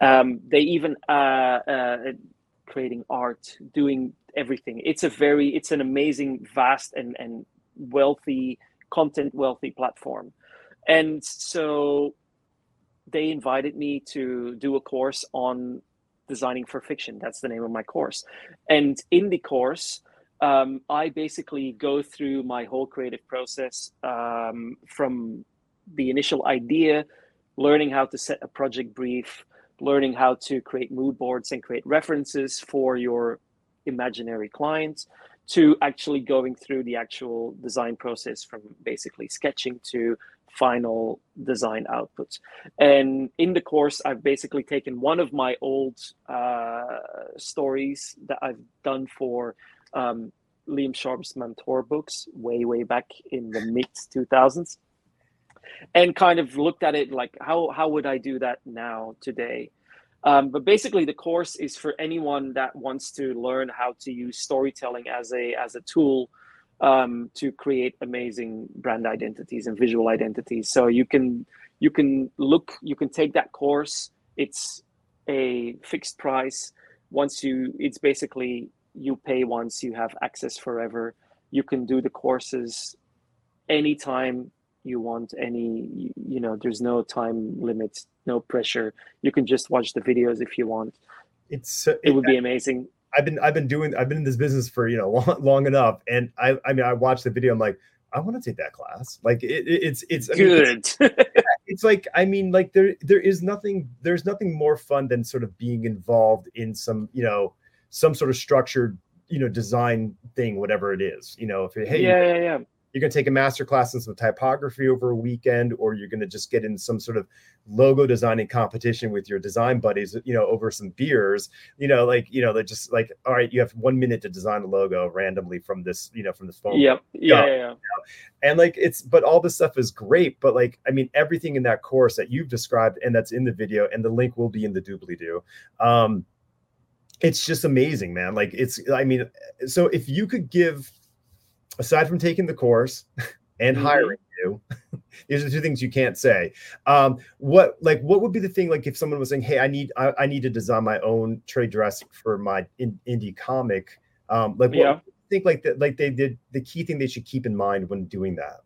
Um, they even uh, uh, creating art, doing everything. It's a very, it's an amazing, vast and and wealthy content wealthy platform, and so they invited me to do a course on designing for fiction. That's the name of my course, and in the course. Um, I basically go through my whole creative process um, from the initial idea, learning how to set a project brief, learning how to create mood boards and create references for your imaginary clients, to actually going through the actual design process from basically sketching to final design outputs. And in the course, I've basically taken one of my old uh, stories that I've done for um, Liam Sharp's Mam Tor books way, way back in the mid 2000s and kind of looked at it like, how, how would I do that now, today? Um, but basically, the course is for anyone that wants to learn how to use storytelling as a as a tool um, to create amazing brand identities and visual identities. So you can you can look you can take that course. It's a fixed price. Once you, it's basically you pay once, you have access forever. You can do the courses anytime you want. Any you know, there's no time limit, no pressure. You can just watch the videos if you want. It's uh, it would be amazing I've been I've been doing I've been in this business for you know <laughs> long, long enough, and I I mean I watched the video. I'm like, I want to take that class. Like it, it's it's I mean, good. <laughs> It's, it's, like I mean like there there is nothing there's nothing more fun than sort of being involved in some you know some sort of structured you know design thing whatever it is you know if hey yeah yeah yeah you're going to take a master class in some typography over a weekend or you're going to just get in some sort of logo designing competition with your design buddies you know over some beers. You know like you know they're just like all right you have one minute to design a logo randomly from this you know from this phone. Yep. Yeah, yeah, yeah. and like it's but all this stuff is great but like i mean everything in that course that you've described and that's in the video and the link will be in the doobly-doo um it's just amazing man. Like it's i mean so if you could give aside from taking the course <laughs> and mm-hmm. hiring you, <laughs> these are the two things you can't say. Um, what like what would be the thing like if someone was saying, "Hey, I need I, I need to design my own trade dress for my in, indie comic." Um, like what yeah. think like that like they did the key thing they should keep in mind when doing that.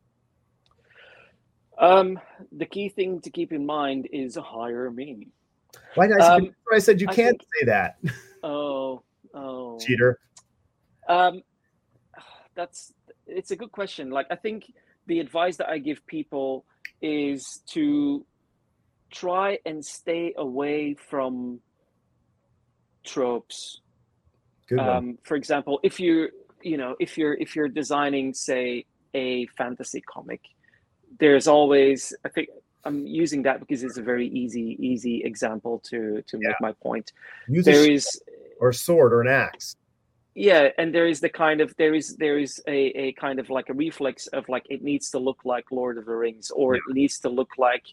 Um, the key thing to keep in mind is hire me. Why did I, um, I said you can't think, say that? Oh, oh, cheater. Um, <sighs> that's it's a good question. Like I think the advice that I give people is to try and stay away from tropes. Good one. Um, for example, if you you know if you're if you're designing say a fantasy comic, there's always I think I'm using that because it's a very easy easy example to to yeah. make my point. Use there is or a sword or an axe yeah and there is the kind of there is there is a, a kind of like a reflex of like it needs to look like lord of the rings or yeah. it needs to look like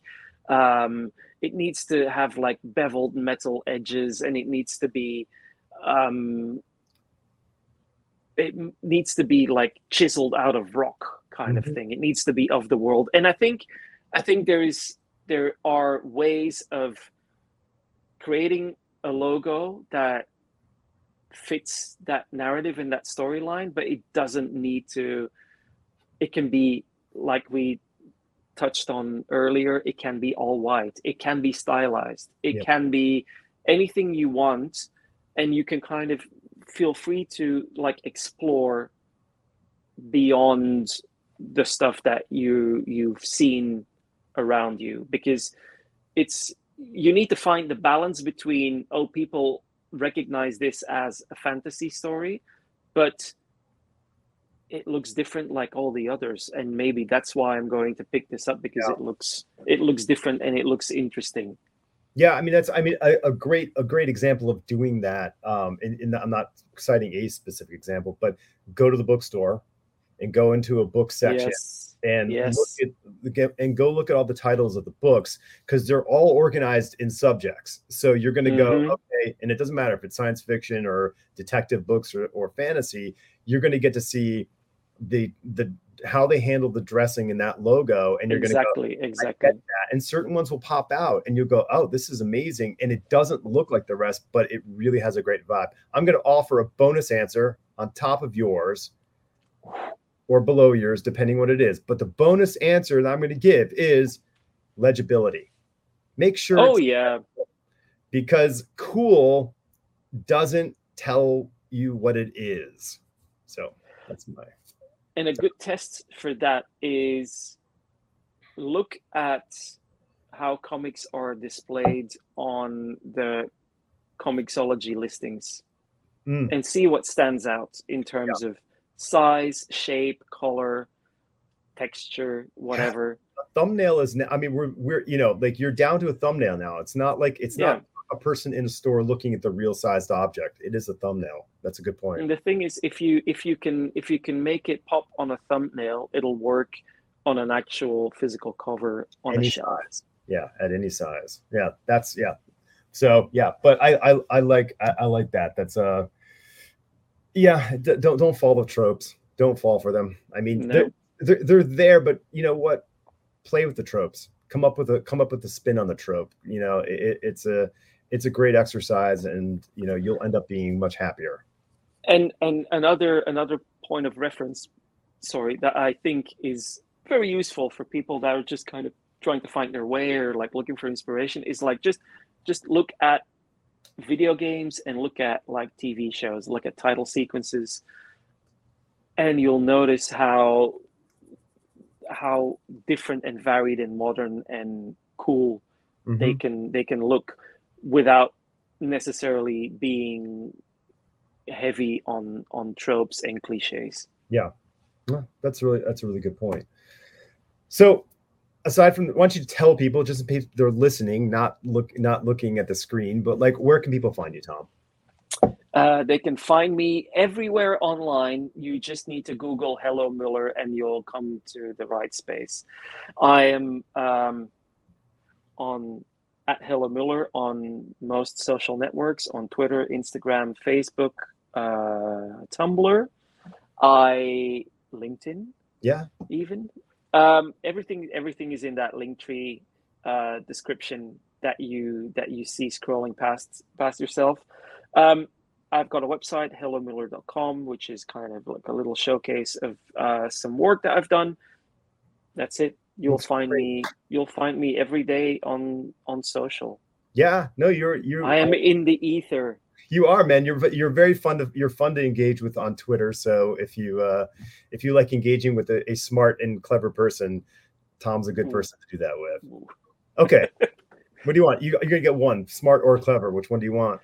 um it needs to have like beveled metal edges and it needs to be um it needs to be like chiseled out of rock kind mm-hmm. of thing it needs to be of the world and i think i think there is there are ways of creating a logo that fits that narrative and that storyline, but it doesn't need to. It can be like we touched on earlier. It can be all white. It can be stylized. It yeah. can be anything you want, and you can kind of feel free to like explore beyond the stuff that you you've seen around you because it's you need to find the balance between oh people recognize this as a fantasy story, but it looks different like all the others. And maybe that's why i'm going to pick this up because yeah. it looks it looks different and it looks interesting. Yeah i mean that's i mean a, a great a great example of doing that um and, and i'm not citing a specific example but go to the bookstore and go into a book section yes and yes. look at and go look at all the titles of the books because they're all organized in subjects. So you're going to mm-hmm. go okay, and it doesn't matter if it's science fiction or detective books or, or fantasy. You're going to get to see the the how they handle the dressing in that logo, and you're exactly, going to exactly that. And certain ones will pop out, and you'll go, oh, this is amazing, and it doesn't look like the rest, but it really has a great vibe. I'm going to offer a bonus answer on top of yours or below yours, depending what it is. But the bonus answer that I'm going to give is legibility. Make sure. Oh yeah. Because cool doesn't tell you what it is. So that's my. And a good test for that is look at how comics are displayed on the Comixology listings mm. and see what stands out in terms yeah. of size, shape, color, texture, whatever. A thumbnail is. I mean, we're we're you know like you're down to a thumbnail now. It's not like it's yeah. not a person in a store looking at the real sized object. It is a thumbnail. That's a good point. And the thing is, if you if you can if you can make it pop on a thumbnail, it'll work on an actual physical cover on any a size. Yeah, at any size. Yeah, that's yeah. So yeah, but I I, I like I, I like that. That's uh yeah. D- don't don't fall the tropes. Don't fall for them. I mean, No. they're, they're they're there, but you know what? Play with the tropes. Come up with a come up with a spin on the trope. You know, it, it's a it's a great exercise, and you know you'll end up being much happier. and and another another point of reference sorry that i think is very useful for people that are just kind of trying to find their way or like looking for inspiration is like just just look at video games and look at like tv shows look at title sequences and you'll notice how how different and varied and modern and cool they Mhm. can they can look without necessarily being heavy on on tropes and cliches Yeah, that's really that's a really good point. So, aside from, why don't you tell people just in case they're listening, not look not looking at the screen, but like, where can people find you, Tom? uh, they can find me everywhere online. You just need to google hello muller and you'll come to the right space. I am um, on at hello muller on most social networks on twitter instagram facebook uh, tumblr. I linkedin Yeah, even um, everything everything is in that link tree uh, description that you that you see scrolling past past yourself um, i've got a website hellomuller.com which is kind of like a little showcase of uh, some work that i've done that's it you'll That's find great. me you'll find me every day on on social yeah. No, you're you're i am in the ether you are man. You're you're very fun to you're fun to engage with on Twitter. So if you uh if you like engaging with a, a smart and clever person, Tom's a good person to do that with. Okay, <laughs> what do you want? You, you're gonna get one, smart or clever. Which one do you want?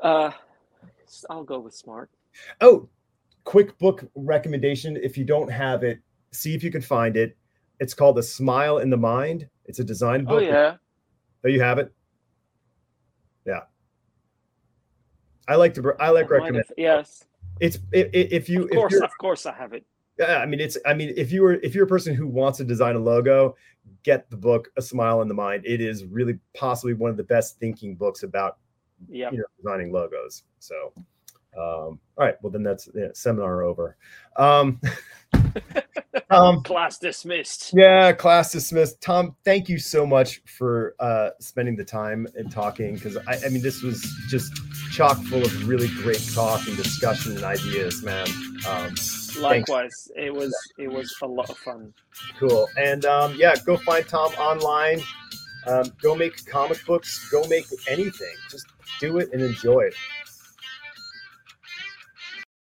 uh, i'll go with smart Oh, quick book recommendation. If you don't have it, see if you can find it. It's called A Smile in the Mind. It's a design book. oh book. yeah There you have it. Yeah. I like to. I like I recommend. have- yes It's if you of if course you're of course i have it yeah, I mean it's I mean if you were if you're a person who wants to design a logo, get the book A Smile in the Mind. It is really possibly one of the best thinking books about yeah you know designing logos. So um all right, well then that's yeah, seminar over. Um <laughs> um class dismissed yeah, class dismissed. Tom, thank you so much for uh, spending the time and talking because I, I mean, this was just chock full of really great talk and discussion and ideas, man. Um, Likewise, it was it was a lot of fun. cool. And um, yeah, go find Tom online. Um, go make comic books. Go make anything. Just do it and enjoy it.